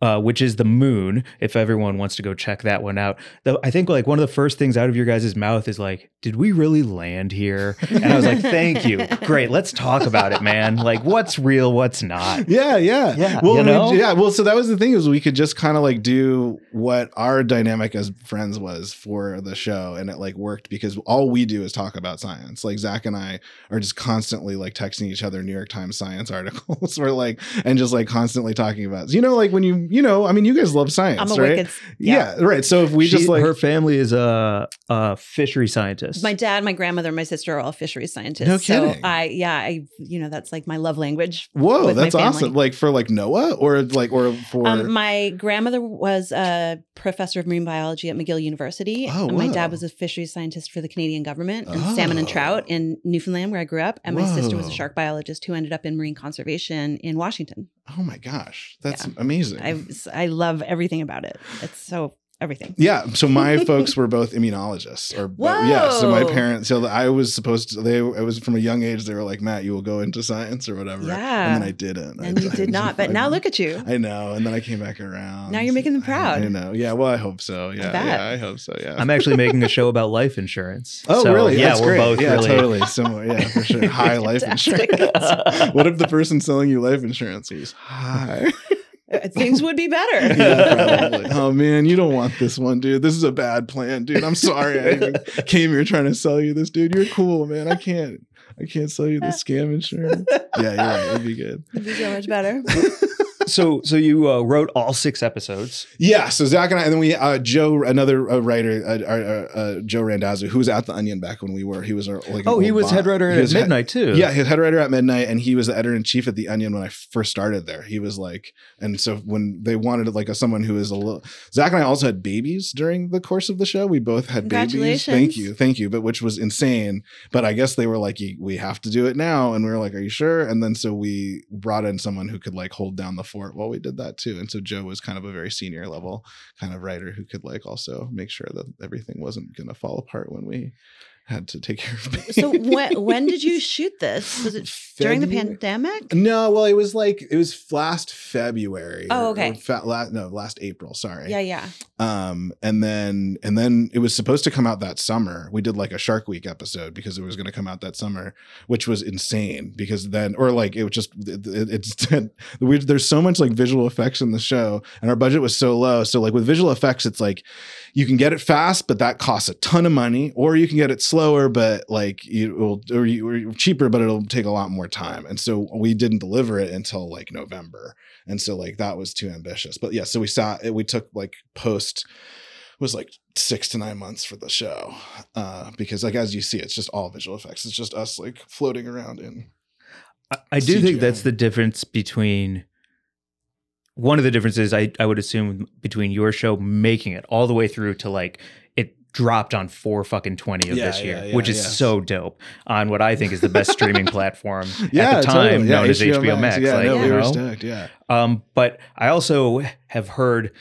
uh, which is the moon if everyone wants to go check that one out the, i think like one of the first things out of your guys' mouth is like did we really land here and i was like thank you great let's talk about it man like what's real what's not Yeah, yeah, Yeah, Well, you we- yeah. Well, so that was the thing is we could just kind of like do what our dynamic as friends was for the show, and it like worked because all we do is talk about science. Like Zach and I are just constantly like texting each other New York Times science articles, or like and just like constantly talking about. You know, like when you you know, I mean, you guys love science, I'm a right? wicked. yeah. right. So if we She- just like her family is a, a fishery scientist My dad, my grandmother, my sister are all fishery scientists. No So kidding. I, yeah, I, you know, that's like my love language. whoa, that's awesome. Like for like NOAA or like or for Um, my grandmother was a professor of marine biology at McGill University. Oh, and my dad was a fishery scientist for the Canadian government and salmon and Oh. trout in Newfoundland, where I grew up. And my sister was a shark biologist who ended up in marine conservation in Washington. Oh my gosh, that's Yeah. amazing. I, I love everything about it. It's so everything. Yeah, so my folks were both immunologists, or but yeah. So my parents, so I was supposed to. They, it was from a young age. They were like, Matt, you will go into science or whatever. Yeah. and then I didn't. And I, you I did not. But I- now look at you. I know, and then I came back around. Now you're making them proud. I, I know. Yeah. Well, I hope so. Yeah. bet. Yeah. I hope so. Yeah. i'm actually making a show about life insurance Oh, So, really? yeah That's we're great. both yeah, really totally similar. Yeah, for sure. High life insurance. what if the person selling you life insurance was high? Uh, Things would be better. Yeah, oh man, you don't want this one, dude. This is a bad plan, dude. I'm sorry I even came here trying to sell you this, dude. You're cool, man. I can't. I can't sell you the scam insurance. Yeah, you're right. It'd be good. It'd be so much better. So so you uh, wrote all six episodes Yeah. So Zach and I, and then we, uh, Joe, another uh, writer, uh, uh, uh, Joe Randazzo, who was at the Onion back when we were. He was our like. oh he was boss. head writer He at was head- midnight too Yeah, his head writer at Midnight, and he was the editor in chief at the Onion when I first started there. He was like, and so when they wanted like a someone who is a little, Zach and I also had babies during the course of the show. We both had babies. Thank you, thank you. But which was insane. But I guess they were like, we have to do it now, and we were like, are you sure? And then so we brought in someone who could like hold down the fort while we did that too. And so Joe was kind of a very senior level kind of writer who could like also make sure that everything wasn't going to fall apart when we had to take care of babies. So when when did you shoot this? Was it during the pandemic? No, well, it was like it was last February. Oh, okay. or fa- la- no, last April. Sorry. Yeah, yeah. Um, and then and then it was supposed to come out that summer. We did like a Shark Week episode because it was going to come out that summer, which was insane. Because then, or like it was just it, it- it's we, there's so much like visual effects in the show, and our budget was so low. So like with visual effects, it's like you can get it fast, but that costs a ton of money, or you can get it slower, but like you will, or, you, or cheaper, but it'll take a lot more time. And so we didn't deliver it until like November, and so like that was too ambitious. But yeah, so we saw we took like post was like six to nine months for the show uh because like as you see it's just all visual effects it's just us like floating around in I, I do think that's the difference between one of the differences I, I would assume between your show making it all the way through to like it dropped on four fucking 20 of Yeah, this year, yeah, yeah, which is so dope on what I think is the best streaming platform at the time totally. known as HBO Max. yeah like, no, you we were stoked yeah Um, but I also have heard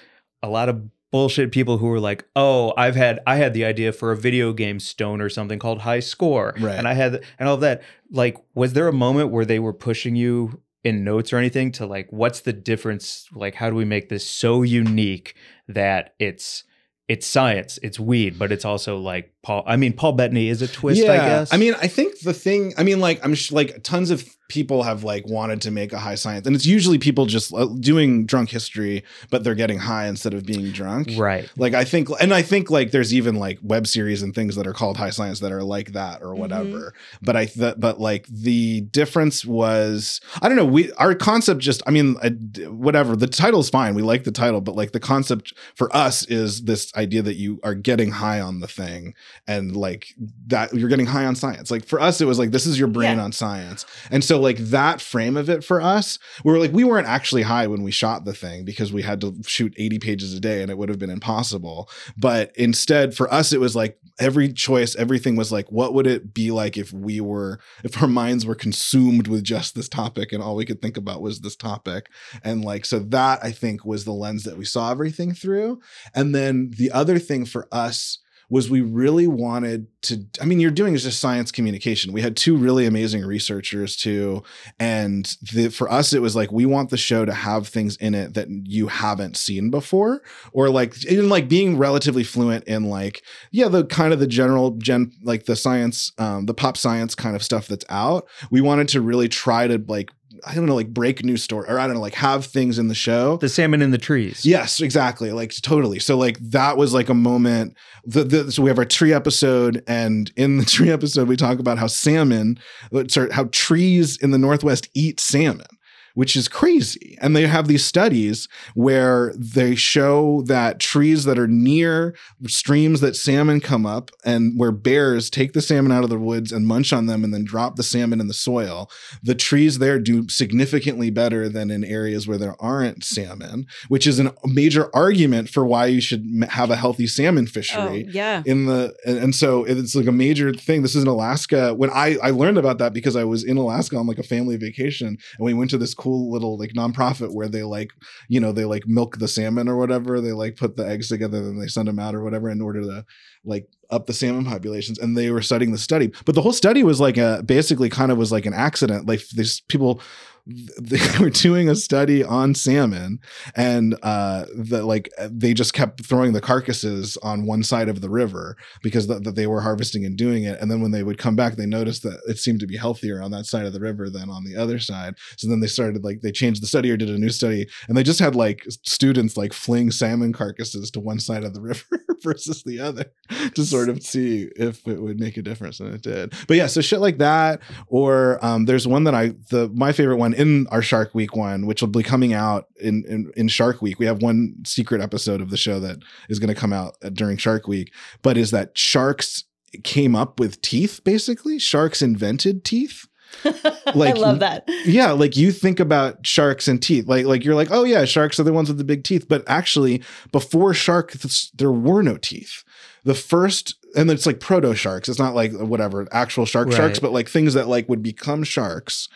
a lot of bullshit people who were like, "Oh, I've had I had the idea for a video game stone or something called High Score, Right. and I had and all of that." Like, was there a moment where they were pushing you in notes or anything to like, what's the difference? Like, how do we make this so unique that it's it's science, it's weed, but it's also like Paul. I mean, Paul Bettany is a twist, I guess. I mean, I think the thing, I mean, like, I'm sh- like tons of people have like wanted to make a high science, and it's usually people just uh, doing drunk history, but they're getting high instead of being drunk. right. Like, I think, and I think like there's even like web series and things that are called high science that are like that or whatever. But I, th- but like the difference was, I don't know, we, our concept just, I mean, I, whatever, the title's fine. We like the title, but like the concept for us is this idea that you are getting high on the thing and like that you're getting high on science. Like for us, it was like this is your brain Yeah. on science. And so like that frame of it for us, we were like we weren't actually high when we shot the thing because we had to shoot 80 pages a day and it would have been impossible. But instead for us, it was like every choice, everything was like, what would it be like if we were if our minds were consumed with just this topic and all we could think about was this topic. And like so that I think was the lens that we saw everything through. And then the other thing for us was we really wanted to i mean you're doing is just science communication. We had two really amazing researchers too. And the, for us it was like we want the show to have things in it that you haven't seen before or like even like being relatively fluent in like yeah the kind of the general gen like the science um the pop science kind of stuff that's out. We wanted to really try to like i don't know like break new story or i don't know like have things in the show The salmon in the trees. Yes, exactly. Like totally. So like that was like a moment. The, the, so we have our tree episode, and in the tree episode, we talk about how salmon, uh, sorry, how trees in the Northwest eat salmon. Which is crazy. And they have these studies where they show that trees that are near streams that salmon come up and where bears take the salmon out of the woods and munch on them and then drop the salmon in the soil, the trees there do significantly better than in areas where there aren't salmon, which is a major argument for why you should have a healthy salmon Oh, fishery. yeah. In the and, and so it's like a major thing. This is in Alaska. When I I learned about that because I was in Alaska on like a family vacation, and we went to this cool little like nonprofit where they like you know they like milk the salmon or whatever. They like put the eggs together and they send them out or whatever in order to like up the salmon populations and they were studying the study but the whole study was like a basically kind of was like an accident like these people they were doing a study on salmon and uh the like they just kept throwing the carcasses on one side of the river because that that they were harvesting and doing it. And then when they would come back they noticed that it seemed to be healthier on that side of the river than on the other side. So then they started like they changed the study or did a new study and they just had like students like fling salmon carcasses to one side of the river versus the other to sort of see if it would make a difference and it did. But yeah so shit like that or um, there's one that i the my favorite one in our shark week one which will be coming out in in, in shark week. We have one secret episode of the show that is going to come out uh, during shark week but is that sharks came up with teeth basically? Sharks invented teeth? Like, I love that. yeah like you think about sharks and teeth. Like like you're like oh yeah sharks are the ones with the big teeth. But actually before sharks there were no teeth. The first and it's like proto sharks it's not like whatever actual shark sharks but like things that like would become sharks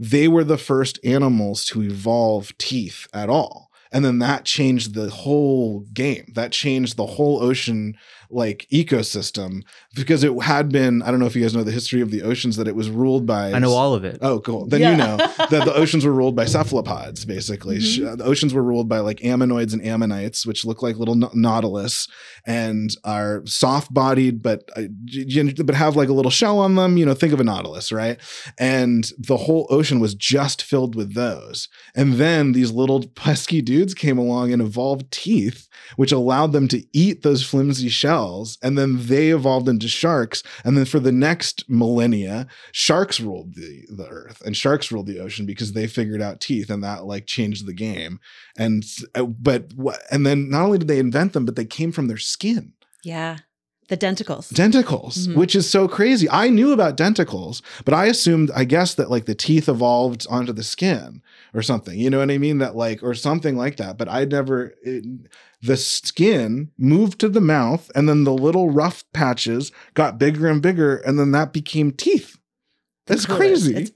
they were the first animals to evolve teeth at all. And then that changed the whole game. That changed the whole ocean like ecosystem because it had been i don't know if you guys know the history of the oceans that it was ruled by I know all of it. Oh, cool. Then Yeah. you know that the oceans were ruled by cephalopods, basically. Mhm. The oceans were ruled by like ammonoids and ammonites, which look like little na- nautilus and are soft bodied, but uh, g- g- but have like a little shell on them. You know, think of a nautilus, right? And the whole ocean was just filled with those. And then these little pesky dudes came along and evolved teeth, which allowed them to eat those flimsy shells. And then they evolved into sharks. And then for the next millennia, sharks ruled the, the earth and sharks ruled the ocean because they figured out teeth and that like changed the game. And, uh, but what, and then not only did they invent them, but they came from their skin Yeah. The denticles. denticles, Mhm. which is so crazy. I knew about denticles, but I assumed, I guess, that like the teeth evolved onto the skin or something. You know what I mean? That like, or something like that. But I never, it, the skin moved to the mouth and then the little rough patches got bigger and bigger. And then that became teeth. That's crazy. It's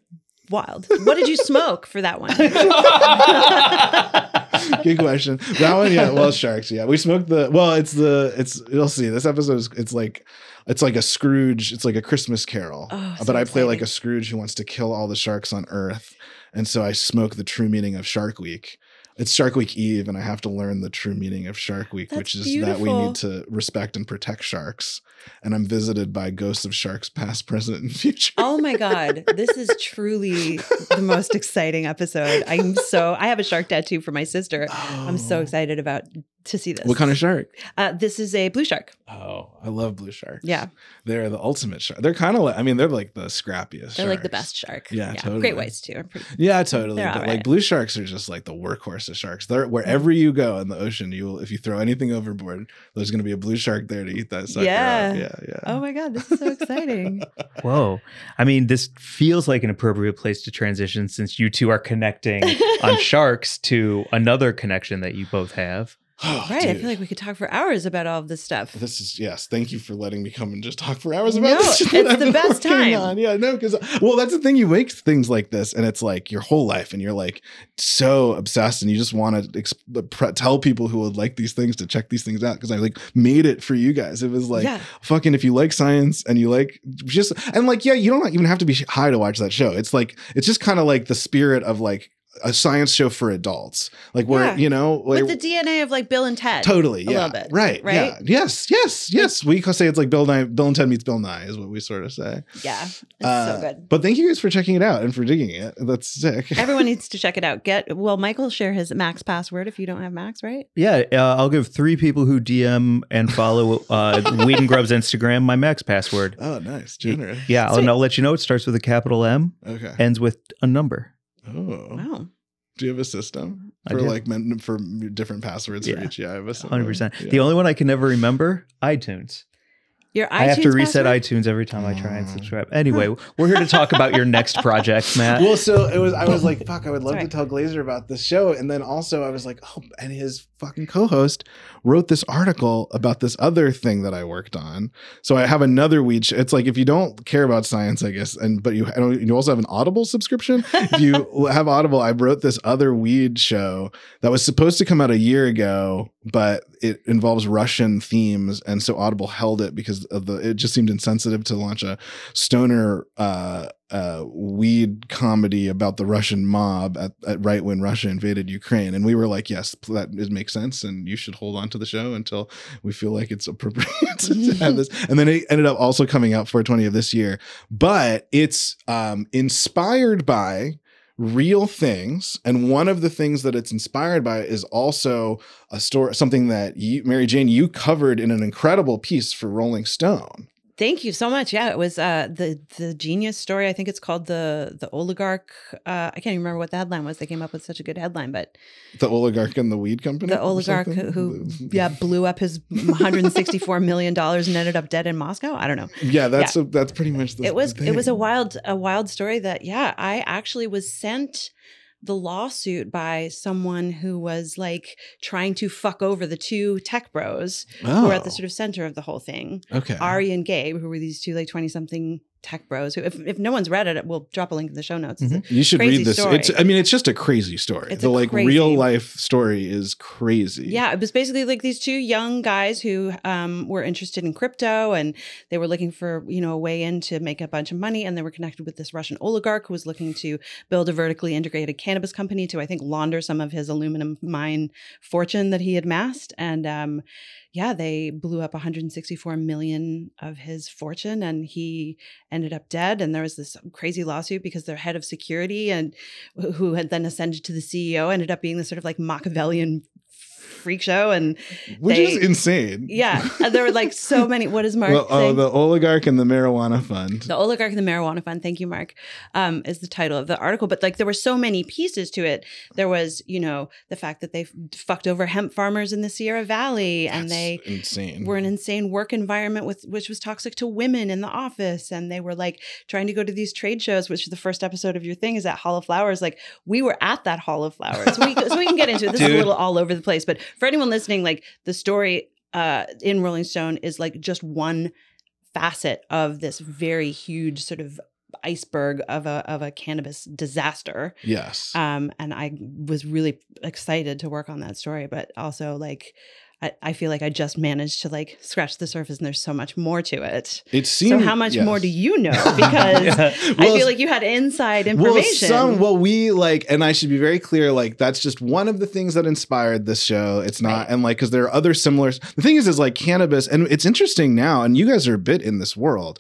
wild. What did you smoke for that one? Good question. That one, yeah. Well, sharks. Yeah, we smoked the. Well, it's the. It's. You'll see. This episode is. It's like. It's like a Scrooge. It's like a Christmas Carol. Oh, uh, so but I play like a Scrooge who wants to kill all the sharks on Earth, and so I smoke the true meaning of Shark Week. it's Shark Week Eve, and I have to learn the true meaning of Shark Week, That's which is that we need to respect and protect sharks. And I'm visited by ghosts of sharks, past, present, and future. Oh my God. This is truly the most exciting episode. I'm so, I have a shark tattoo for my sister. I'm so Oh. excited about to see this. What kind of shark? Uh, this is a blue shark. Oh, I love blue sharks. Yeah. they're the ultimate shark. They're kind of like, I mean, they're like the scrappiest. They're like the best shark. Yeah, totally. Great whites too. pretty- Yeah, totally. But all like blue sharks are just like the workhorse of sharks. They're wherever you go in the ocean, you will if you throw anything overboard, there's going to be a blue shark there to eat that sucker. Yeah. Up. yeah, yeah. Oh my God. This is so exciting. Whoa. I mean, this feels like an appropriate place to transition since you two are connecting on sharks to another connection that you both have. Oh, right. I feel like we could talk for hours about all of this stuff. This is yes. Thank you for letting me come and just talk for hours No, about this. shit it's that the best time. On. Yeah, no, because well, that's the thing. You make things like this, and it's like your whole life, and you're like so obsessed, and you just want to exp- tell people who would like these things to check these things out. Because I like made it for you guys. It was like yeah. fucking if you like science and you like just and like yeah, you don't even have to be high to watch that show. It's like it's just kind of like the spirit of like a science show for adults, like where Yeah. you know like, With the DNA of like Bill and Ted. Totally, a yeah, little bit, right, right? Yeah. Yes, yes, yes. We say it's like Bill Nye, Bill and Ted meets Bill Nye is what we sort of say. Yeah. It's Uh, so good. But thank you guys for checking it out and for digging it. That's sick. Everyone needs to check it out. Get well, Michael share his Max password if you don't have Max, right? Yeah, uh, I'll give three people who DM and follow uh, Weed and Grub's Instagram my max password. oh, nice, generous. Yeah, Sweet. and I'll let you know it starts with a capital M, Okay. ends with a number. Oh, Wow. do you have a system for like men, for different passwords for each? Yeah, I have a system. Hundred percent. Yeah. The only one I can never remember, iTunes. Your I have to reset password? iTunes every time I try and Oh. subscribe. Anyway, we're here to talk about your next project, Matt. Well, so it was. I was like, "Fuck!" I would love Sorry. to tell Glazer about this show, and then also I was like, "Oh!" And his fucking co-host wrote this article about this other thing that I worked on. So I have another weed. Sh- it's like if you don't care about science, I guess, and but you I you also have an Audible subscription. if you have Audible, I wrote this other weed show that was supposed to come out a year ago, but it involves Russian themes, and so Audible held it because of the. It just seemed insensitive to launch a stoner uh, uh, weed comedy about the Russian mob at, at right when Russia invaded Ukraine, and we were like, yes, that is, makes sense, and you should hold on to the show until we feel like it's appropriate to have this. And then it ended up also coming out 420 of this year, but it's um, inspired by real things and one of the things that it's inspired by is also a story something that you mary jane you covered in an incredible piece for rolling stone Thank you so much. Yeah, it was uh, the the genius story. I think it's called the the oligarch. Uh, I can't even remember what the headline was. They came up with such a good headline, but the oligarch and the weed company the oligarch who yeah blew up his 164 million dollars and ended up dead in Moscow. I don't know. yeah that's A, that's pretty much the it was the it was a wild a wild story that yeah i actually was sent the lawsuit by someone who was like trying to fuck over the two tech bros who were at the Oh, sort of center of the whole thing. Okay. Ari and gabe who were these two like 20 something tech bros who if, if no one's read it we'll drop a link in the show notes It's a- you should crazy read this story. it's i mean it's just a crazy story It's the like crazy- real life story is crazy Yeah, it was basically like these two young guys who um, were interested in crypto and they were looking for, you know, a way in to make a bunch of money. And they were connected with this Russian oligarch who was looking to build a vertically integrated cannabis company to, I think, launder some of his aluminum mine fortune that he had amassed. And um, yeah, they blew up 164 million of his fortune and he ended up dead. And there was this crazy lawsuit because their head of security and who had then ascended to the CEO ended up being this sort of like Machiavellian freak show and which they- is insane yeah there were like so many what is mark well, oh, the oligarch and the marijuana fund The Oligarch and the Marijuana Fund, thank you, Mark, um, is the title of the article. But like there were so many pieces to it. There was, you know, the fact that they f- fucked over hemp farmers in the Sierra Valley and they insane were an insane work environment with which was toxic to women in the office. And they were like trying to go to these trade shows, which is the first episode of your thing is at Hall of Flowers. Like we were at that Hall of Flowers. So we, so we can get into it. This is a little all over the place. But for anyone listening, like the story uh, in Rolling Stone is like just one facet of this very huge sort of iceberg of a of a cannabis disaster. yes Um, and I was really excited to work on that story, but also like I, I feel like I just managed to like scratch the surface, and there's so much more to it. It seems. so how much yes. more do you know? Because Yeah. I feel like you had inside information. Well, information. some well, we like, and I should be very clear. Like, that's just one of the things that inspired this show. It's not, Right. and like, because there are other similar. The thing is, is like cannabis, and it's interesting now. And you guys are a bit in this world,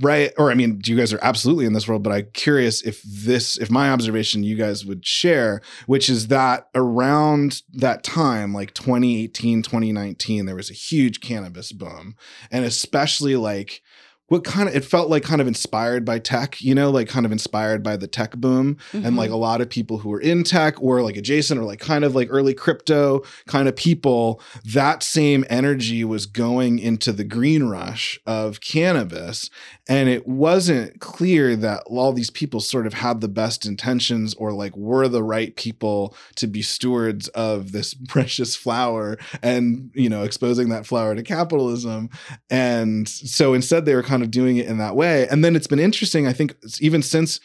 right? Or I mean, you guys are absolutely in this world. But I'm curious if this, if my observation, you guys would share, which is that around that time, like 2018, 2019, there was a huge cannabis boom, and especially like what kind of it felt like kind of inspired by tech you know like kind of inspired by the tech boom. And Mhm. like a lot of people who were in tech or like adjacent or like kind of like early crypto kind of people that same energy was going into the green rush of cannabis. And it wasn't clear that all these people sort of had the best intentions or like were the right people to be stewards of this precious flower and you know exposing that flower to capitalism. And so instead they were kind of doing it in that way. And then it's been interesting i think even since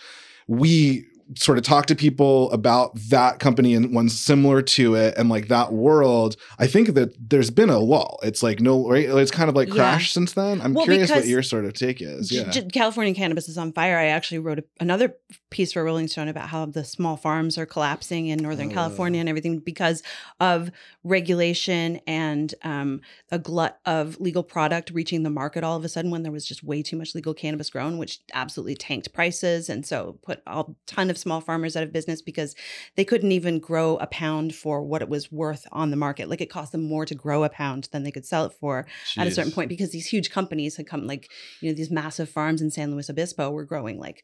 we sort of talk to people about that company and ones similar to it and like that world i think that there's been a lull it's like no right it's kind of like Yeah. crashed since then i'm Well, curious what your sort of take is yeah California cannabis is on fire. I actually wrote a, another piece for Rolling Stone about how the small farms are collapsing in Northern Oh. California and everything because of regulation and um, a glut of legal product reaching the market all of a sudden when there was just way too much legal cannabis grown, which absolutely tanked prices and so put a ton of small farmers out of business because they couldn't even grow a pound for what it was worth on the market. Like it cost them more to grow a pound than they could sell it for at a certain point because these huge companies had come like you know these massive farms in san luis obispo were growing like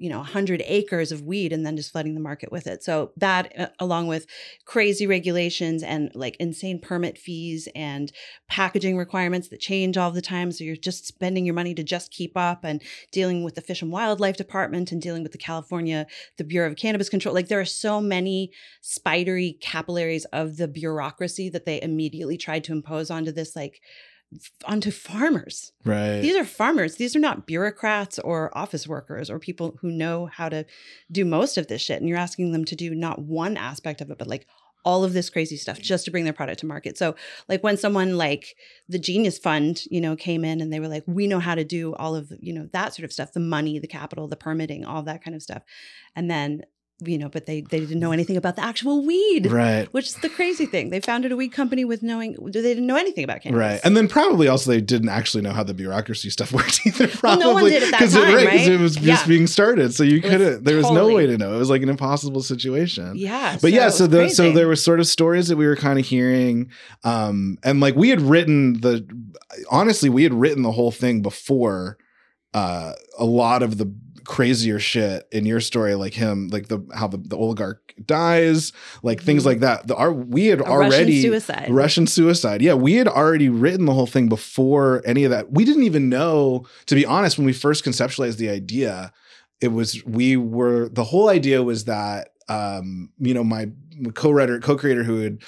you know 100 acres of weed and then just flooding the market with it. So that uh, along with crazy regulations and like insane permit fees and packaging requirements that change all the time. So you're just spending your money to just keep up and dealing with the fish and wildlife department and dealing with the california the bureau of cannabis control. Like there are so many spidery capillaries of the bureaucracy that they immediately tried to impose onto this like onto farmers right these are farmers. These are not bureaucrats or office workers or people who know how to do most of this shit. And you're asking them to do not one aspect of it, but like all of this crazy stuff just to bring their product to market. So, like when someone like the Genius Fund, you know, came in and they were like, we know how to do all of, you know, that sort of stuff, the money, the capital, the permitting, all that kind of stuff. And then, you know, but they they didn't know anything about the actual weed. right Which is the crazy thing. They founded a weed company with knowing they didn't know anything about cannabis. Right. And then probably also they didn't actually know how the bureaucracy stuff worked either. Well, Probably no one did at that 'Cause it, right, 'cause right? it was just Yeah. being started. So you was couldn't there was no way to know. It was like an impossible situation. yeah. But yeah, so the, so there were sort of stories that we were kind of hearing, um, and like we had written the, honestly, we had written the whole thing before, uh, a lot of the crazier shit in your story, like him, like the how the, the oligarch dies, like things Mhm. like that. The our we had A already Russian suicide. Russian suicide. Yeah, we had already written the whole thing before any of that. We didn't even know, to be honest, when we first conceptualized the idea, it was we were the whole idea was that um, you know, my co-writer, co-creator who had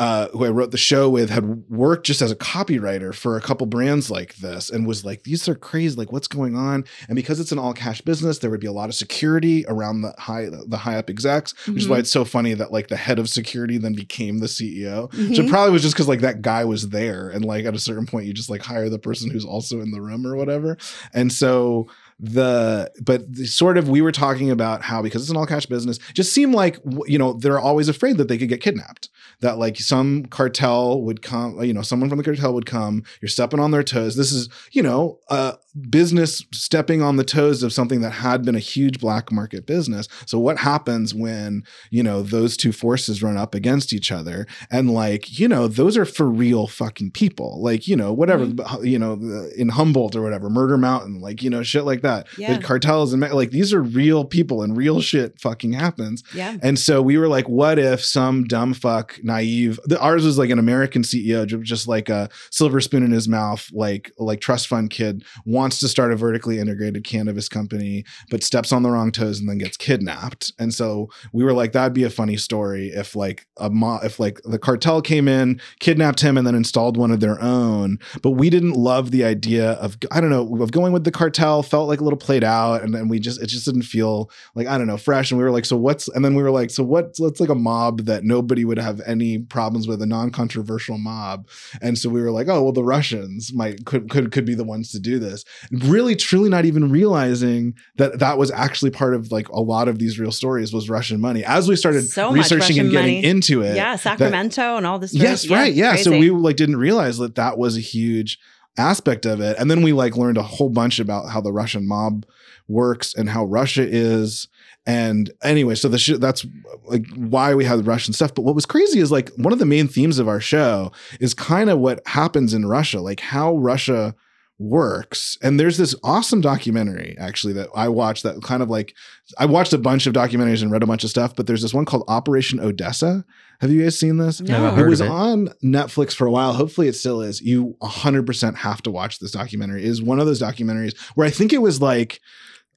uh who I wrote the show with had worked just as a copywriter for a couple brands like this and was like, these are crazy, like what's going on? And because it's an all cash business, there would be a lot of security around the high the high up execs, which is Mhm. why it's so funny that like the head of security then became the CEO. So Mhm. it probably was just because like that guy was there, and like at a certain point, you just like hire the person who's also in the room or whatever. And so the but sort of we were talking about how because it's an all cash business, just seemed like you know they're always afraid that they could get kidnapped. That like some cartel would come, you know, someone from the cartel would come. You're stepping on their toes. This is you know a business stepping on the toes of something that had been a huge black market business. So what happens when you know those two forces run up against each other? and like you know those are for real fucking people like you know whatever mm-hmm. you know in humboldt or whatever murder mountain like you know shit like that Yeah. the cartels and like these are real people and real shit fucking happens Yeah. and so we were like what if some dumb fuck naive the, ours was like an american ceo just like a silver spoon in his mouth like like trust fund kid wants to start a vertically integrated cannabis company, but steps on the wrong toes and then gets kidnapped. And so we were like, that'd be a funny story if like a mo- if like the cartel came in, kidnapped him, and then installed one of their own. But we didn't love the idea of I don't know of going with the cartel. Felt like a little played out, and then we just it just didn't feel like I don't know fresh. And we were like, so what's? And then we were like, so what? So it's like a mob that nobody would have any problems with, a non-controversial mob. And so we were like, oh well, the Russians might could could could be the ones to do this. Really, truly, not even realizing that that was actually part of like a lot of these real stories was Russian money. As we started So researching and getting money. into it, yeah, Sacramento and all this. yes, of- right, yeah. So we like didn't realize that that was a huge aspect of it, and then we like learned a whole bunch about how the Russian mob works and how Russia is. And anyway, so the sh- that's like why we have the Russian stuff. But what was crazy is like one of the main themes of our show is kind of what happens in Russia, like how Russia works. And there's this awesome documentary actually that I watched that kind of like I watched a bunch of documentaries and read a bunch of stuff, but there's this one called Operation Odessa. Have you guys seen this? No. It was it. on Netflix for a while. Hopefully it still is. You 100% have to watch this documentary. It is one of those documentaries where I think it was like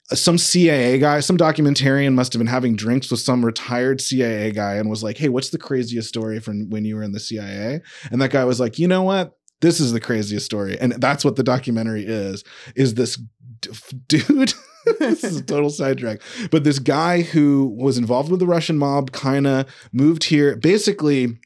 some CIA guy, some documentarian must have been having drinks with some retired CIA guy and was like, "Hey, what's the craziest story from when you were in the CIA?" And that guy was like, "You know what? This is the craziest story." And that's what the documentary is. Is this d- dude this is a total sidetrack. But this guy who was involved with the Russian mob kind of moved here, basically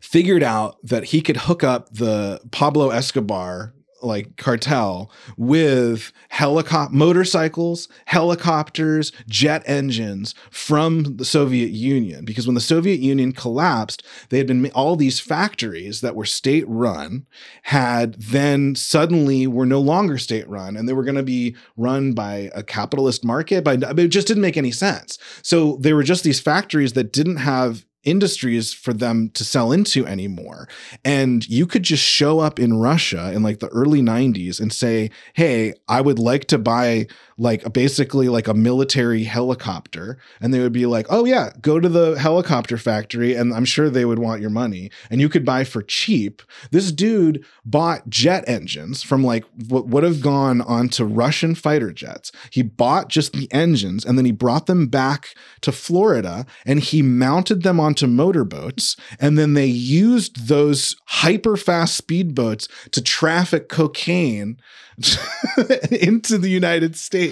figured out that he could hook up the Pablo Escobar like cartel with helicopter motorcycles, helicopters, jet engines from the Soviet Union because when the Soviet Union collapsed, they had been all these factories that were state run had then suddenly were no longer state run and they were going to be run by a capitalist market but it just didn't make any sense. So they were just these factories that didn't have industries for them to sell into anymore. And you could just show up in Russia in like the early 90s and say, "Hey, I would like to buy like basically like a military helicopter." And they would be like, "Oh yeah, go to the helicopter factory and I'm sure they would want your money." And you could buy for cheap. This dude bought jet engines from like what would have gone onto Russian fighter jets. He bought just the engines and then he brought them back to Florida and he mounted them onto motorboats. And then they used those hyper fast speedboats to traffic cocaine into the United States,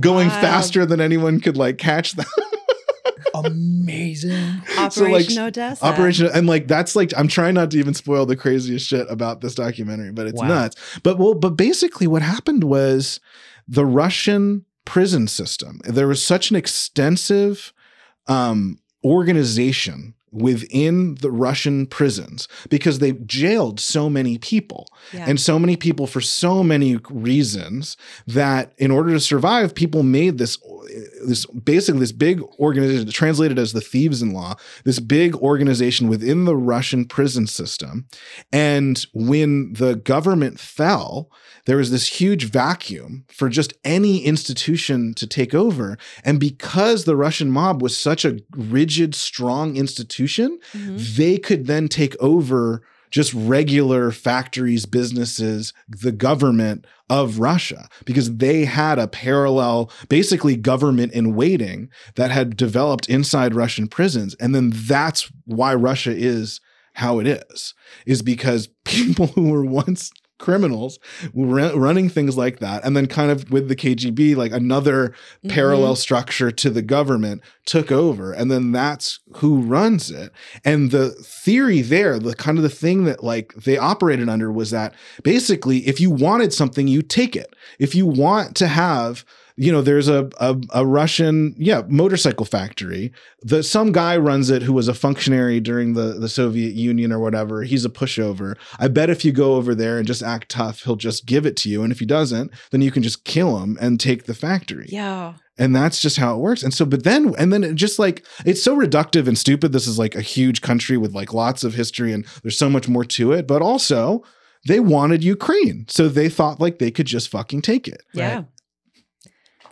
going Wild. faster than anyone could like catch them. Amazing. So, like, Operation Odessa. Operation and like that's like I'm trying not to even spoil the craziest shit about this documentary, but it's Wow. nuts. But well, but basically what happened was the Russian prison system. There was such an extensive um organization within the Russian prisons because they jailed so many people Yeah. and so many people for so many reasons that in order to survive people made this this basically this big organization translated as the thieves in law this big organization within the Russian prison system and when the government fell there was this huge vacuum for just any institution to take over and because the Russian mob was such a rigid strong institution Mhm. they could then take over just regular factories, businesses, the government of Russia, because they had a parallel, basically, government in waiting that had developed inside Russian prisons. And then that's why Russia is how it is, is because people who were once criminals running things like that. And then kind of with the KGB like another Mhm. parallel structure to the government took over. And then that's who runs it. And the theory there the kind of the thing that like they operated under was that basically if you wanted something you take it. If you want to have you know there's a, a a Russian yeah motorcycle factory. The some guy runs it who was a functionary during the the Soviet Union or whatever. He's a pushover. I bet if you go over there and just act tough he'll just give it to you. And if he doesn't then you can just kill him and take the factory. Yeah. and that's just how it works. And so but then and then it just like it's so reductive and stupid. This is like a huge country with like lots of history and there's so much more to it. But also they wanted ukraine. So they thought like they could just fucking take it. Yeah.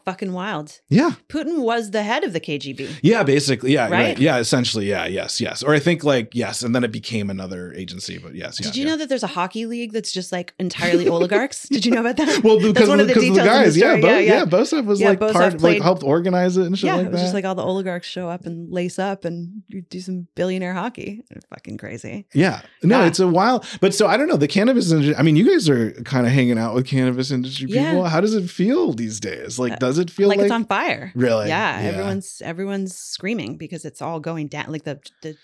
Fucking wild. Yeah. Putin was the head of the KGB. Yeah, basically. Yeah, right. Right? Yeah, essentially. Yeah, yes, yes. Or I think like yes, and then it became another agency, but yes. Did yeah, you yeah. know that there's a hockey league that's just like entirely oligarchs? Did you know about that? Well, That's because one of the, the because of the details in guys, the yeah. Bo- Yeah, yeah. Bosef was like part, like helped organize it and shit yeah, like it was that. just like all the oligarchs show up and lace up and do some billionaire hockey. They're fucking crazy. yeah, no, Yeah. it's a wild. but so I don't know the cannabis industry. I mean, you guys are kind of hanging out with cannabis industry people. How does it feel these days? Like, Uh, does it feel like, like, it's on fire. really? Yeah, everyone's everyone's screaming because it's all going down. Like the the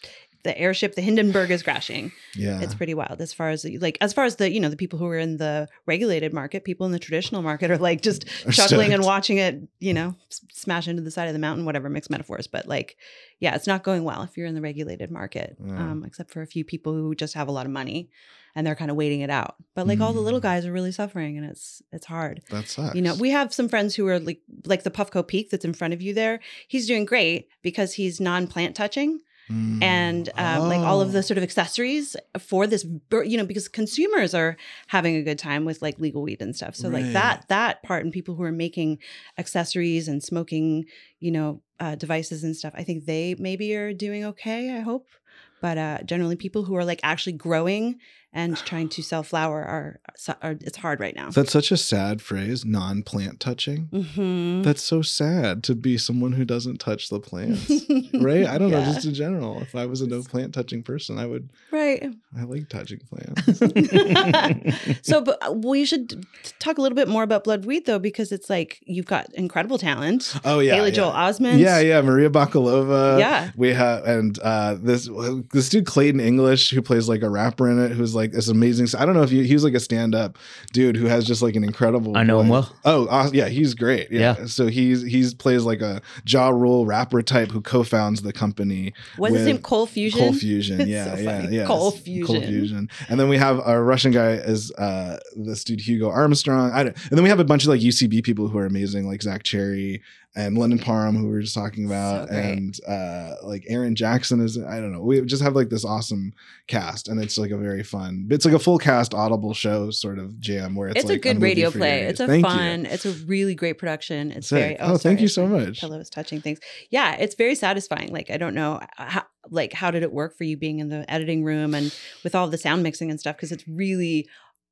the airship, the Hindenburg is crashing. yeah, It's pretty wild as far as like as far as the you know the people who are in the regulated market, people in the traditional market are like just Are chuckling and watching it, you know, smash into the side of the mountain, whatever mixed metaphors. But like, yeah, it's not going well if you're in the regulated market, Yeah. um, except for a few people who just have a lot of money and they're kind of waiting it out. But like all the little Mm. guys are really suffering, and it's it's hard. that sucks. You know, we have some friends who are like like the Puffco Peak that's in front of you there. He's doing great because he's non-plant touching Mm. and um, like all of the Oh. sort of accessories for this you know because consumers are having a good time with like legal weed and stuff so like that that part and people who are making accessories and smoking you know uh, devices and stuff i think they maybe are doing okay i hope but uh, generally people who are like actually growing and trying to sell flower are, are it's hard right now That's such a sad phrase, non-plant touching. hmm That's so sad to be someone who doesn't touch the plants. right? I don't know, just in general. If I was a no plant touching person, I would right I like touching plants. so, but uh, we should talk a little bit more about Blood Weed, though, because it's like you've got incredible talent. Oh yeah. Haley yeah. Joel Osment. Yeah, yeah, Maria Bakalova. Yeah. we have and uh, this this dude Clayton English who plays like a rapper in it, who's like this amazing. I don't know if you, he was like a stand up dude who has just like an incredible. I know him well. Oh, aw- yeah, he's great. Yeah. Yeah. so he's he's plays like a Ja Rule rapper type who co-founds the company What's his with name? Cole Fusion. Coal Fusion, yeah, so yeah, funny. yeah. Coal It's Fusion. Fusion. And then we have our Russian guy is uh this dude Hugo Armstrong. I don't, and then we have a bunch of like UCB people who are amazing, like Zach Cherry and London Parham, who we were just talking about, So and uh like Aaron Jackson is. I don't know. We just have like this awesome cast, and it's like a very fun. It's like a full cast Audible show sort of jam where it's, It's, a good movie radio play. It's a Thank you. fun. It's a really great production. It's Sick. very. Oh, thank you so much. Pillow is touching things. Yeah, it's very satisfying. Like I don't know how, like how did it work for you being in the editing room and with all the sound mixing and stuff because it's really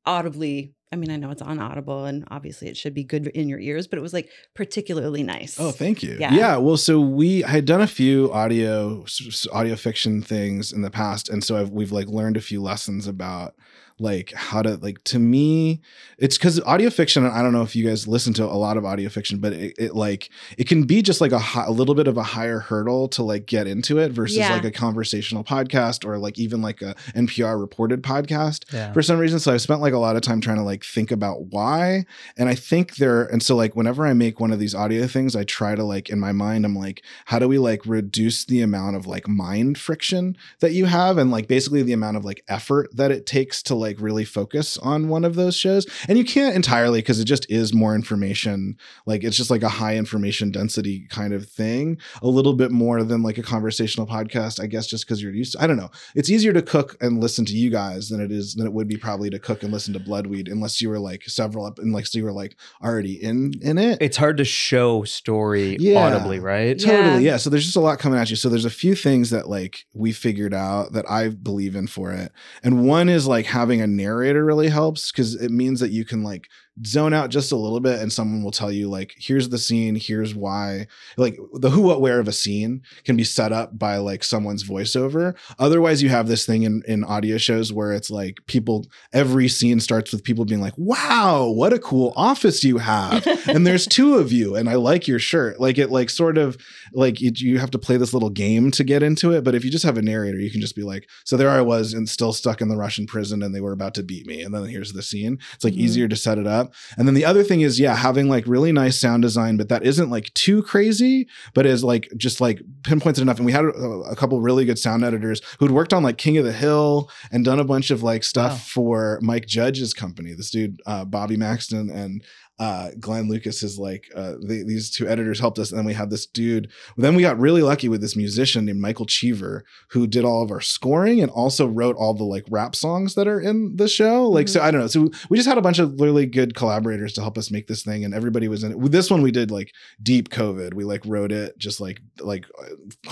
audibly. I mean, I know it's on Audible and obviously it should be good in your ears, but it was like particularly oh, nice. Oh, thank you. Yeah. Yeah. Well, so we I had done a few audio audio fiction things in the past, and so I've, we've like learned a few lessons about like how to like to me it's because audio fiction i don't know if you guys listen to a lot of audio fiction but it, it like it can be just like a, hi- a little bit of a higher hurdle to like get into it versus Yeah. like a conversational podcast or like even like a npr reported podcast Yeah. for some reason. So I've spent like a lot of time trying to like think about why. And I think there, and so like whenever I make one of these audio things, I try to like in my mind, I'm like, how do we like reduce the amount of like mind friction that you have and like basically the amount of like effort that it takes to like really focus on one of those shows. And you can't entirely because it just is more information. Like it's just like a high information density kind of thing, a little bit more than like a conversational podcast, I guess, just because you're used to, I don't know it's easier to cook and listen to you guys than it is than it would be probably to cook and listen to Bloodweed unless you were like several up unless you were like already in in it. It's hard to show story Yeah. audibly, right? Totally, Yeah. yeah. So there's just a lot coming at you. So there's a few things that like we figured out that I believe in for it. And one is like having a narrator really helps because it means that you can like zone out just a little bit and someone will tell you like here's the scene here's why. Like the who what where of a scene can be set up by like someone's voiceover. Otherwise you have this thing in in audio shows where it's like people every scene starts with people being like wow what a cool office you have. And there's two of you and i like your shirt. Like it like sort of like you, you have to play this little game to get into it but if you just have a narrator you can just be like so there i was and still stuck in the russian prison and they were about to beat me and then here's the scene. It's like Mhm. easier to set it up and then the other thing is yeah having like really nice sound design but that isn't like too crazy but is like just like pinpoints enough. And we had a, a couple really good sound editors who'd worked on like king of the hill and done a bunch of like stuff Wow. for mike judge's company. This dude uh, bobby maxton and uh, Glenn Lucas is like uh, the, these two editors helped us, and then we had this dude. Then we got really lucky with this musician named Michael Cheever who did all of our scoring and also wrote all the like rap songs that are in the show. Like so, I don't know. So we just had a bunch of really good collaborators to help us make this thing, and everybody was in it. With this one, we did like deep COVID. We like wrote it just like like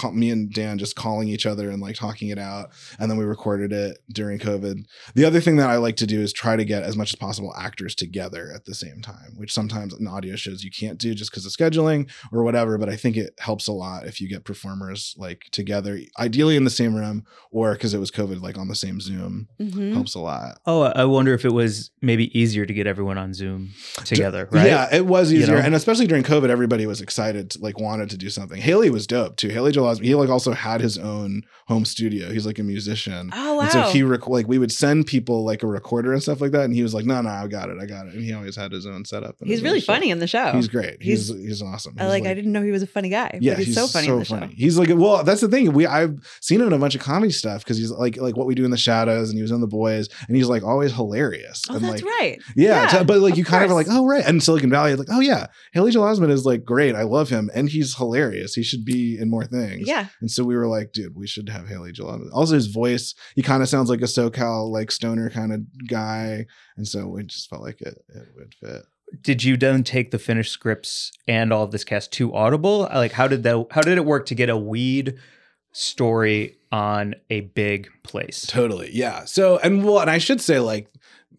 uh, me and Dan just calling each other and like talking it out, and then we recorded it during COVID. The other thing that I like to do is try to get as much as possible actors together at the same time, which sometimes in audio shows you can't do just because of scheduling or whatever. But I think it helps a lot if you get performers like together, ideally in the same room, or because it was COVID, like on the same Zoom, Mhm. helps a lot. Oh, I wonder if it was maybe easier to get everyone on Zoom together, right? Yeah, it was You easier, know? and especially during COVID, everybody was excited, to, like wanted to do something. Haley was dope too. Haley Joel Osment, he like also had his own home studio. He's like a musician. Oh And so he rec- like we would send people like a recorder and stuff like that, and he was like, "No, no, I got it, I got it." And he always had his own and He's really funny in the show. He's great. He's He's- he's, awesome. He's like, I didn't know he was a funny guy. Yeah, but he's, so funny in the show. He's like well, that's the thing. We I've seen him in a bunch of comedy stuff because he's like like what we do in the shadows, and he was in the boys, and he's like always hilarious. Oh, and that's like, right. Yeah, Yeah, but like you kind of are like, oh right, and Silicon Valley, like, oh yeah, Haley Joel Osment is like great. I love him, and he's hilarious. He should be in more things. Yeah. And so we were like, dude, we should have Haley Joel Osment. Also, his voice, he kind of sounds like a SoCal like stoner kind of guy, and so we just felt like it it would fit. Did you then take the finished scripts and all of this cast to Audible? Like, how did that? How did it work to get a weed story on a big place? Totally, yeah. So and well, and I should say like.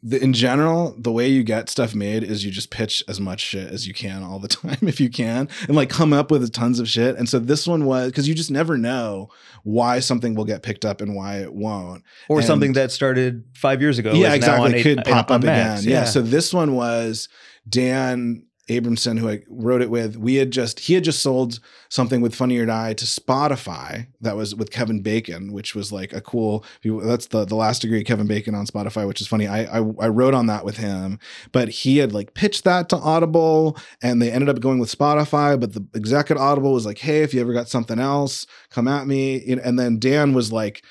The, in general, the way you get stuff made is you just pitch as much shit as you can all the time, if you can, and like come up with tons of shit. And so this one was because you just never know why something will get picked up and why it won't. Or And- something that started five years ago? yeah, is now on exactly. Could pop up Max. again. Yeah. So this one was Dan Abramson, who I wrote it with. We had just he had just sold something with Funny or Die to Spotify that was with Kevin Bacon, which was like a cool. That's the the last degree Kevin Bacon on Spotify, which is funny. I, I I wrote on that with him, but he had like pitched that to Audible, and they ended up going with Spotify. But the exec at Audible was like, "Hey, if you ever got something else, come at me." And then Dan was like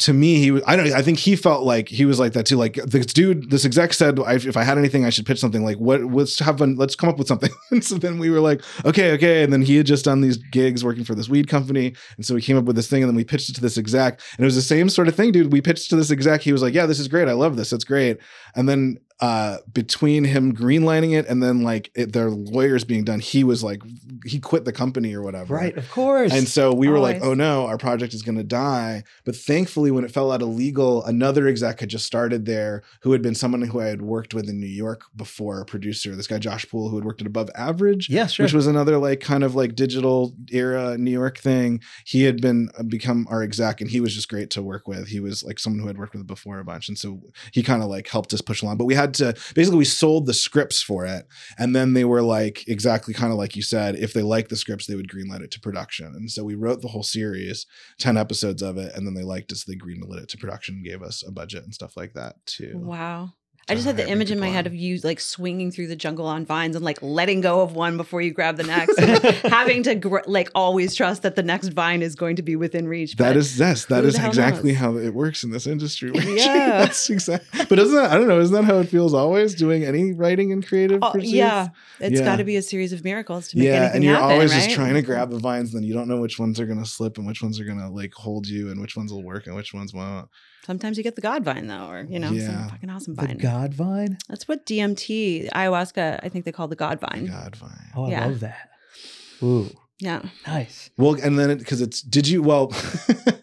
to me, he was, I don't, I think he felt like he was like that too. Like this dude, this exec said, if I had anything, I should pitch something like what, let's have fun. Let's come up with something. and so then we were like, okay, okay. And then he had just done these gigs working for this weed company. And so we came up with this thing and then we pitched it to this exec and it was the same sort of thing, dude. We pitched to this exec. He was like, yeah, this is great. I love this. It's great. And then uh between him greenlining it and then like it, their lawyers being done he was like he quit the company or whatever right, of course. and so we were like, oh no, our project is going to die. But thankfully, when it fell out of legal, another exec had just started there who had been someone who I had worked with in New York before, a producer, this guy, Josh Poole, who had worked at Above Average. yeah, sure. Which was another like kind of like digital era New York thing. He had been uh, become our exec, and he was just great to work with. He was like someone who had worked with before a bunch, and so he kind of like helped us push along. But we had to basically we sold the scripts for it, and then they were like exactly kind of like you said, if they liked the scripts, they would greenlight it to production. And so we wrote the whole series, ten episodes of it, and then they liked it, so they greenlit it to production, and gave us a budget and stuff like that too. Wow. To I just had the image in my head of you like swinging through the jungle on vines and like letting go of one before you grab the next, and like, having to gr- like always trust that the next vine is going to be within reach. That is yes, that is exactly knows? how it works in this industry. Yeah. that's exactly. But isn't that I don't know? Isn't that how it feels always doing any writing and creative? Oh, pursuits? yeah, it's Yeah. got to be a series of miracles to make yeah, anything and you're happen, always right? just trying to grab the vines, and then you don't know which ones are gonna slip and which ones are gonna like hold you, and which ones will work and which ones won't. Sometimes you get the God vine though, or you know, Yeah. some fucking awesome vine. the vine. God vine. That's what DMT, ayahuasca, I think they call the God vine. God vine. Oh, I Yeah. love that. Ooh, Yeah. nice. Well, and then because it's did you well,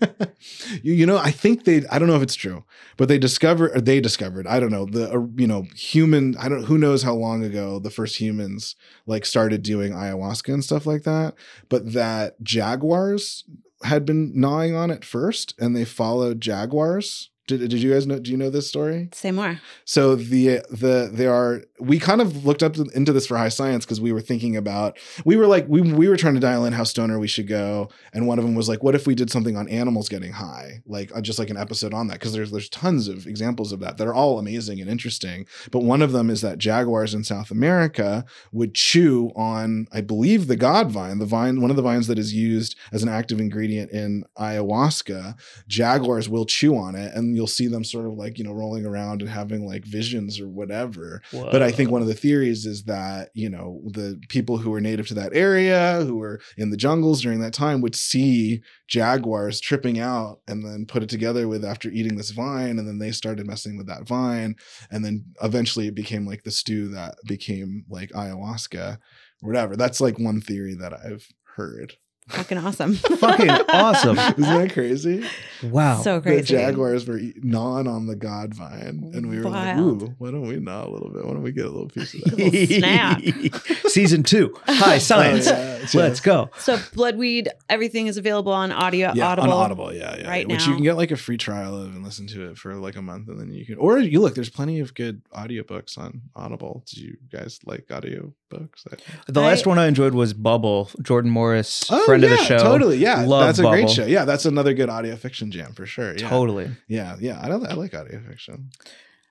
you, you know I think they I don't know if it's true, but they discovered or they discovered I don't know the uh, you know human I don't who knows how long ago the first humans like started doing ayahuasca and stuff like that, but that jaguars had been gnawing on it first, and they followed jaguars. Did, did you guys know? Do you know this story? Say more. So the the there are we kind of looked up into this for high science because we were thinking about we were like we we were trying to dial in how stoner we should go, and one of them was like, what if we did something on animals getting high, like uh, just like an episode on that because there's there's tons of examples of that that are all amazing and interesting. But one of them is that jaguars in South America would chew on I believe the god vine, the vine one of the vines that is used as an active ingredient in ayahuasca. Jaguars will chew on it, and you'll see them sort of like you know rolling around and having like visions or whatever but I think one of the theories is that you know the people who were native to that area, who were in the jungles during that time, would see jaguars tripping out and then put it together with after eating this vine, and then they started messing with that vine, and then eventually it became like the stew that became like ayahuasca, or whatever. That's like one theory that I've heard. Fucking awesome. Fucking awesome. Isn't that crazy? Wow. so crazy. The jaguars were eat- gnawing on the god vine, and we were Wild. like, "Ooh, why don't we gnaw a little bit? Why don't we get a little piece of that?" Snap. Season two. Hi, science. Oh, yeah, Let's go. So Bloodweed, everything is available on audio, Yeah, Audible. on Audible, yeah, yeah. right Which now. you can get like a free trial of and listen to it for like a month, and then you can. Or you look, there's plenty of good audiobooks on Audible. Do you guys like audiobooks? I- The I- last one I enjoyed was Bubble. Jordan Morris, Oh, friend of the show. Totally, yeah. Love that's a great show. Yeah, that's another good audio fiction jam for sure. Yeah, Totally. yeah, yeah. I don't. I like audio fiction.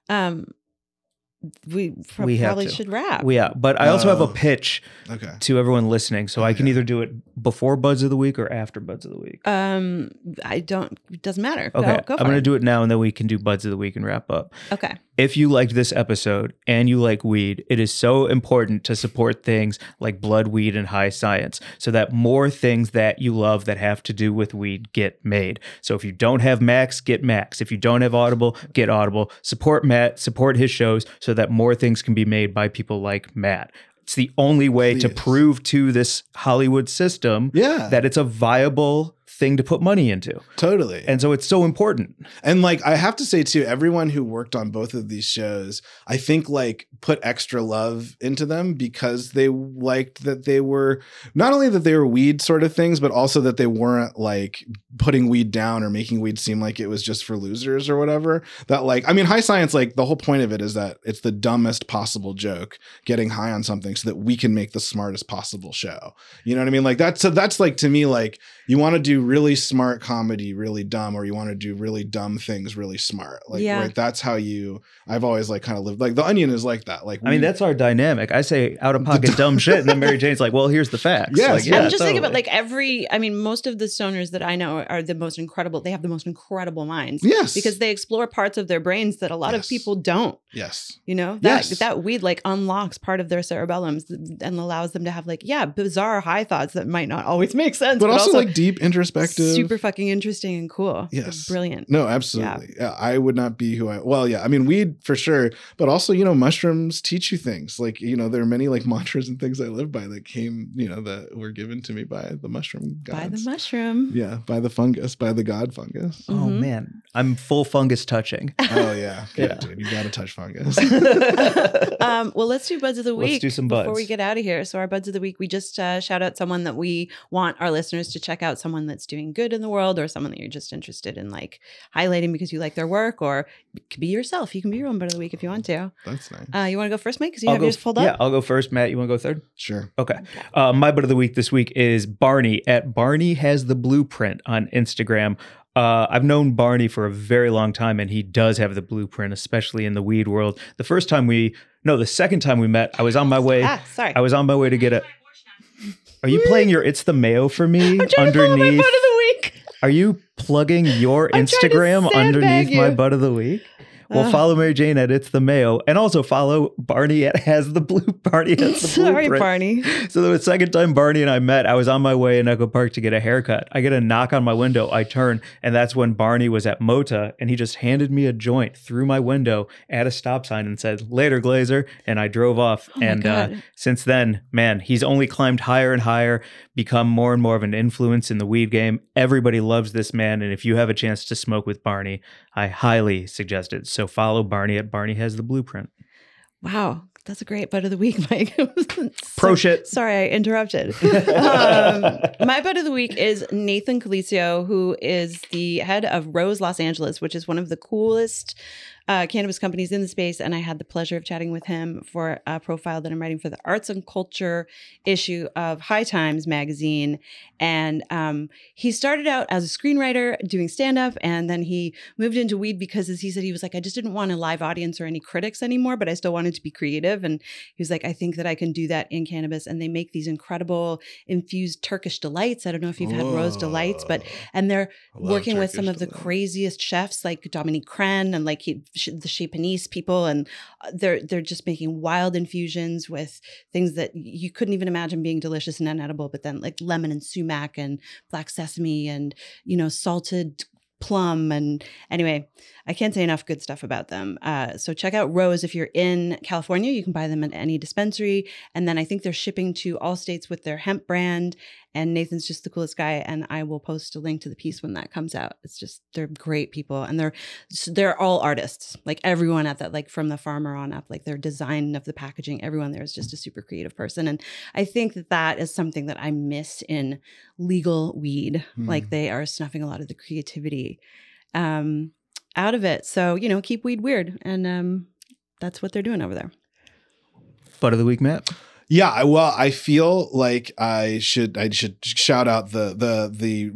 Um, we, pro- We probably should wrap. We, yeah, but I also have a Oh. pitch Okay. to everyone listening, so I can Okay. either do it before Buds of the Week or after Buds of the Week. um, I don't. It doesn't matter. Okay, Go, go I'm going to it. do it now, and then we can do Buds of the Week and wrap up. Okay. If you liked this episode and you like weed, it is so important to support things like blood, weed, and high science so that more things that you love that have to do with weed get made. So if you don't have Max, get Max. If you don't have Audible, get Audible. Support Matt, support his shows so that more things can be made by people like Matt. It's the only way to prove to this Hollywood system Yeah, that it's a viable thing to put money into. totally. And so it's so important. And like I have to say too, everyone who worked on both of these shows, I think like put extra love into them because they liked that they were not only that they were weed sort of things, but also that they weren't like putting weed down or making weed seem like it was just for losers or whatever. That like I mean, high science, like the whole point of it is that it's the dumbest possible joke, getting high on something so that we can make the smartest possible show. You know what I mean? Like that's so that's like to me, like you want to do really smart comedy really dumb or you want to do really dumb things really smart like Yeah. right that's how you i've always like kind of lived like the onion is like that like I mean, that's our dynamic. I say out of pocket dumb shit, and then Mary Jane's like, "Well, here's the facts." Yes, like, yeah, I'm just thinking about like every. I mean, most of the stoners that I know are the most incredible. They have the most incredible minds yes because they explore parts of their brains that a lot of people don't. yes You know that Yes. that weed like unlocks part of their cerebellums and allows them to have like yeah bizarre high thoughts that might not always make sense, but, also, like deep introspective super fucking interesting and cool. Yes. brilliant. no absolutely yeah. i would not be who i well yeah i mean weed for sure but also you know mushrooms teach you things like you know there are many like mantras and things i live by that came you know that were given to me by the mushroom gods By the mushroom. yeah by the fungus by the god fungus oh Mhm. man, I'm full fungus touching. oh yeah Yeah. yeah dude you gotta touch fungus um, well, let's do buds of the week. Let's week. do some buds before we get out of here. So, our buds of the week, we just uh, shout out someone that we want our listeners to check out, someone that's doing good in the world, or someone that you're just interested in like highlighting because you like their work, or it could be yourself. You can be your own bud of the week if you want to. that's nice Uh, you want to go first, Mike? Because you I'll have go, yours pulled up. yeah. I'll go first. Matt, you want to go third? sure Okay. Uh, my butt of the week this week is Barney at Barney has the blueprint on Instagram. Uh, I've known Barney for a very long time, and he does have the blueprint, especially in the weed world. The first time we, no, the second time we met, I was on my way. Ah, sorry. I was on my way to get a. Are you playing your "It's the Mayo" for me I'm trying to pull up my underneath? butt of the week. Are you plugging your I'm Instagram underneath my butt of the week? Well, follow Mary Jane at It's the Mayo, and also follow Barney at Has the Blue. Barney has the Sorry, blueprint. Barney. So the second time Barney and I met, I was on my way in Echo Park to get a haircut. I get a knock on my window. I turn, and that's when Barney was at Mota, and he just handed me a joint through my window at a stop sign and said, "Later, Glazer," and I drove off. Oh and uh, since then, man, he's only climbed higher and higher, become more and more of an influence in the weed game. Everybody loves this man, and if you have a chance to smoke with Barney, I highly suggest it. So follow Barney at Barney has the blueprint. Wow. That's a great butt of the week, Mike. Pro So- shit. Sorry, I interrupted. um, my butt of the week is Nathan Calicio, who is the head of Rose Los Angeles, which is one of the coolest uh, cannabis companies in the space. And I had the pleasure of chatting with him for a profile that I'm writing for the arts and culture issue of High Times magazine. And um, he started out as a screenwriter doing stand up, and then he moved into weed because, as he said, he was like, I just didn't want a live audience or any critics anymore, but I still wanted to be creative. And he was like, I think that I can do that in cannabis. And they make these incredible infused Turkish delights. I don't know if you've had rose delights, but and they're working with some Turkish of the craziest chefs like Dominique Crenn and like he, the Panisse people, and uh, they're they're just making wild infusions with things that you couldn't even imagine being delicious and unedible, but then like lemon and sumac and black sesame and you know salted plum and anyway i can't say enough good stuff about them. Uh, so check out rose if you're in california you can buy them at any dispensary and then i think they're shipping to all states with their hemp brand and nathan's just the coolest guy and i will post a link to the piece when that comes out. It's just they're great people and they're they're all artists. Like everyone at that like from the farmer on up like their design of the packaging everyone there is just a super creative person and i think that that is something that i miss in legal weed. Hmm. like they are snuffing a lot of the creativity um out of it. So you know keep weed weird and um that's what they're doing over there. Butt of the week, Matt. Yeah, well, I feel like I should I should shout out the the the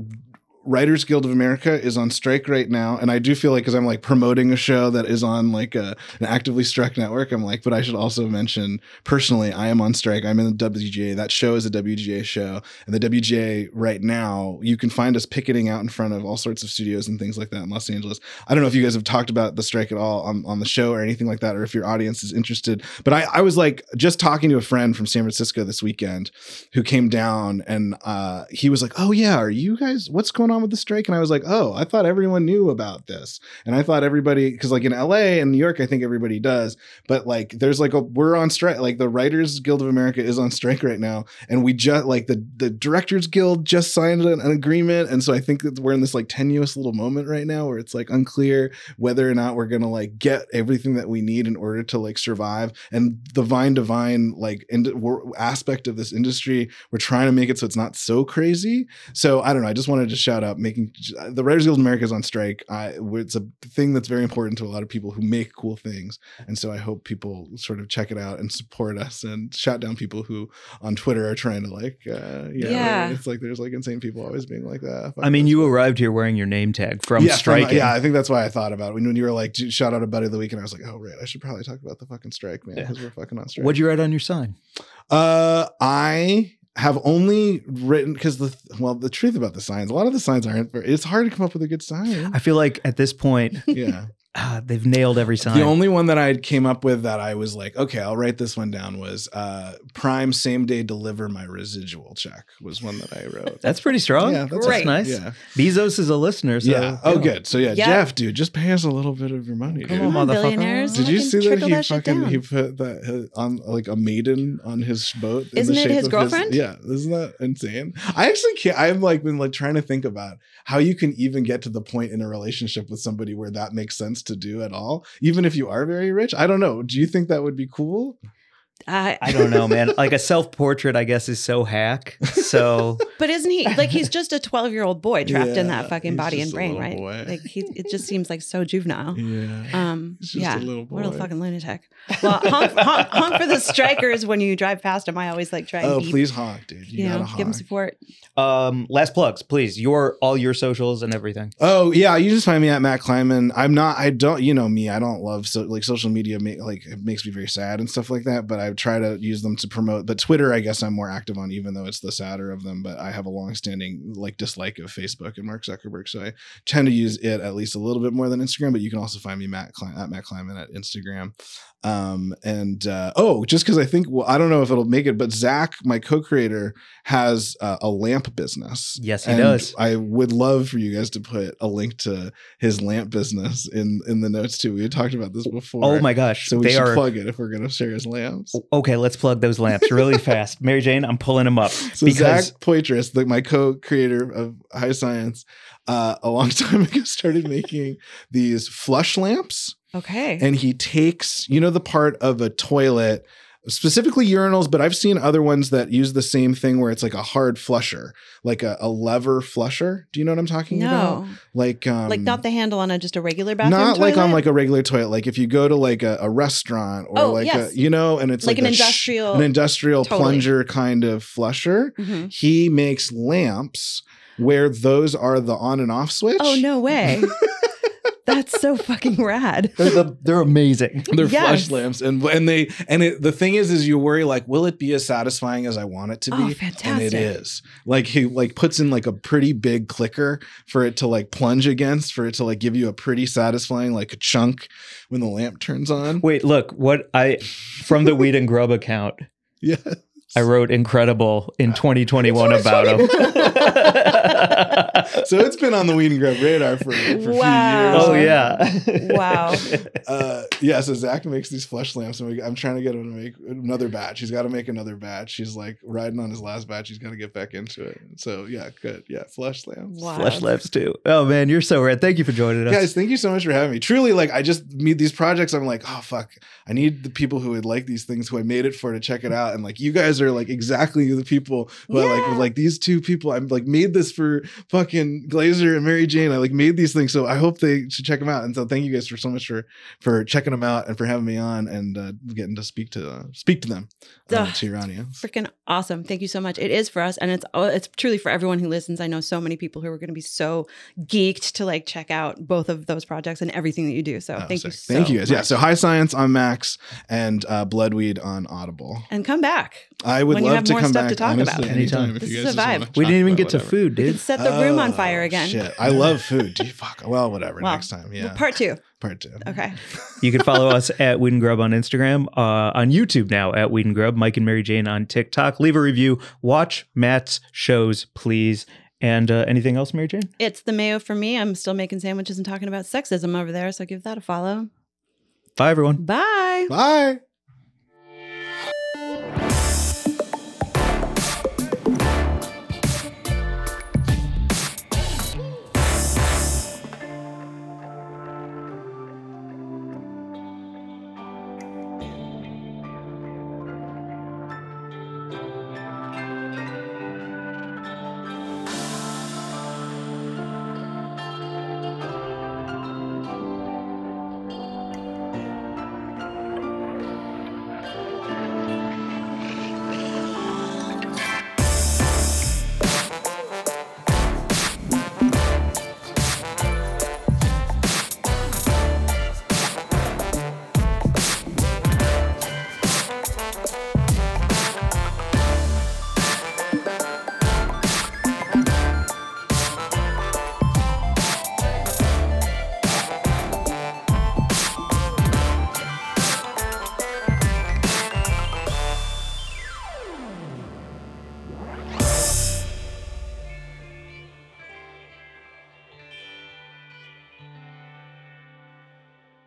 Writers Guild of America is on strike right now, and I do feel like because I'm like promoting a show that is on like a, an actively struck network, I'm like, but I should also mention personally, I am on strike. I'm in the WGA. That show is a WGA show, and the WGA right now, you can find us picketing out in front of all sorts of studios and things like that in Los Angeles. I don't know if you guys have talked about the strike at all on, on the show or anything like that, or if your audience is interested. But I, I was like just talking to a friend from San Francisco this weekend who came down and uh, he was like, Oh, yeah, are you guys, what's going on with the strike? And I was like, Oh, I thought everyone knew about this. And I thought everybody, because like in LA and New York, I think everybody does. But like there's like a, we're on strike, like the Writers Guild of America is on strike right now. And we just, like the, the Directors Guild just signed an, an agreement. And so I think that we're in this like tenuous little moment right now where it's like unclear whether or not we're gonna like get everything that we need in order to like survive. And the vine to vine like aspect of this industry, we're trying to make it so it's not so crazy. So I don't know. I just wanted to shout out making the Writers Guild of America is on strike. I, it's a thing that's very important to a lot of people who make cool things, and so I hope people sort of check it out and support us and shout down people who on Twitter are trying to like, uh, yeah, Yeah. it's like there's like insane people always being like that. I mean, you arrived here wearing your name tag from yeah, striking. yeah, I think that's why I thought about it. When, when you were like, shout out a buddy of the week, and I was like, oh, right, I should probably talk about the fucking strike, man, Yeah. because we're fucking on strike. What'd you write on your sign? Uh, I have only written because the well, the truth about the signs, a lot of the signs aren't. It's hard to come up with a good sign. I feel like at this point, yeah, ah, they've nailed every sign. the only one that I came up with that I was like, okay, I'll write this one down was uh, Prime same day deliver my residual check was one that I wrote. that's pretty strong. yeah, that's, Great. nice. Yeah, Bezos is a listener. So, yeah. Oh, yeah. good. So yeah, Yeah. Jeff, dude, just pay us a little bit of your money. Come dude. on, Come on, billionaires. Did you see that he that fucking down. he put that uh, on like a maiden on his boat? Isn't the it shape his of girlfriend? yeah, isn't that insane? I actually can't. I've like been like trying to think about how you can even get to the point in a relationship with somebody where that makes sense to do at all, even if you are very rich. I don't know. Do you think that would be cool? I, I don't know, man. Like a self portrait, I guess, is so hack. So but isn't he like he's just a 12 year old boy trapped in that fucking body and brain, right? boy. Like he, it just seems like so juvenile. Yeah. Um, He's just yeah, a little what a fucking lunatic. Well, honk, honk, honk for the strikers when you drive past them. I always like try and Oh, beep, please honk, dude. You, you know, gotta honk. give them support. um last plugs, please. Your all your socials and everything. Oh yeah, you just find me at Matt Klinman. I'm not. I don't. You know me. I don't love so like social media. Make, like it makes me very sad and stuff like that. But I try to use them to promote. But Twitter, I guess I'm more active on, even though it's the sadder of them. But I have a long-standing like dislike of Facebook and Mark Zuckerberg, so I tend to use it at least a little bit more than Instagram. But you can also find me Matt Kle- at Matt Klinman at Instagram. Um and uh, oh, just because I think well, I don't know if it'll make it, but Zach, my co-creator, has uh, a lamp business. Yes, he And does. I would love for you guys to put a link to his lamp business in in the notes too. We had talked about this before. Oh my gosh. So we they should are plug it if we're gonna share his lamps. Okay, let's plug those lamps really fast. Mary Jane, I'm pulling them up. So because Zach Poitras, the, my co-creator of High Science, uh, a long time ago started making these flush lamps, Okay. and he takes you know the part of a toilet. Specifically urinals, but I've seen other ones that use the same thing where it's like a hard flusher, like a, a lever flusher. Do you know what I'm talking about? no, Like, um, like not the handle on a just a regular bathroom. not like on like a regular toilet like if you go to like a, a restaurant or Oh, like yes. a you know and it's Like like, an a sh- industrial- an industrial Totally. plunger kind of flusher Mhm. he makes lamps where those are the on and off switch Oh no way! That's so fucking rad. They're the, they're amazing. They're Yes. flush lamps, and and they and it, the thing is, is you worry like, will it be as satisfying as I want it to be? Oh, fantastic! And it fantastic. is. Like he like puts in like a pretty big clicker for it to like plunge against, for it to like give you a pretty satisfying like a chunk when the lamp turns on. Wait, look what I from the Weed and Grub account. Yeah. I wrote incredible in 2021 about him. so it's been on the Weed and Grub radar for, for Wow. oh a few years. Oh yeah. Wow. uh, yeah, so Zach makes these flesh lamps, and we, I'm trying to get him to make another batch. He's got to make another batch. He's like riding on his last batch. He's got to get back into it. So yeah, good. Yeah, flesh lamps. Wow. Flesh lamps too. Oh man, you're so rad. Thank you for joining us. Guys, thank you so much for having me. Truly, like I just meet these projects. I'm like, oh fuck, I need the people who would like these things, who I made it for, to check it out. And like, you guys are like exactly the people who I like. Like these two people, I'm like made this for fucking Glazer and Mary Jane. I like made these things, so I hope they should check them out. And so thank you guys for so much for for checking them out and for having me on and uh, getting to speak to uh, speak to them uh, to your audience. Freaking awesome. Thank you so much. It is for us and it's it's truly for everyone who listens. I know so many people who are going to be so geeked to like check out both of those projects and everything that you do. So Oh, thank you so thank you guys. Yeah, so High Science on Max and uh, Bloodweed on Audible. and come back. I would When you love have to more come stuff back to talk honestly, about. anytime. Anytime. If This you is guys a just vibe. wanna we talk didn't even about get to whatever. food, You dude. can set the room on fire Oh, again. Shit. I love food. Gee, fuck. Well, whatever. Well, Next time. Yeah. Part two. Part two. Okay. You can follow us at Weed and Grub on Instagram, uh, on YouTube now at Weed and Grub, Mike and Mary Jane on TikTok. Leave a review. Watch Matt's shows, please. And uh, anything else, Mary Jane? It's the mayo for me. I'm still making sandwiches and talking about sexism over there. So give that a follow. Bye, everyone. Bye. Bye.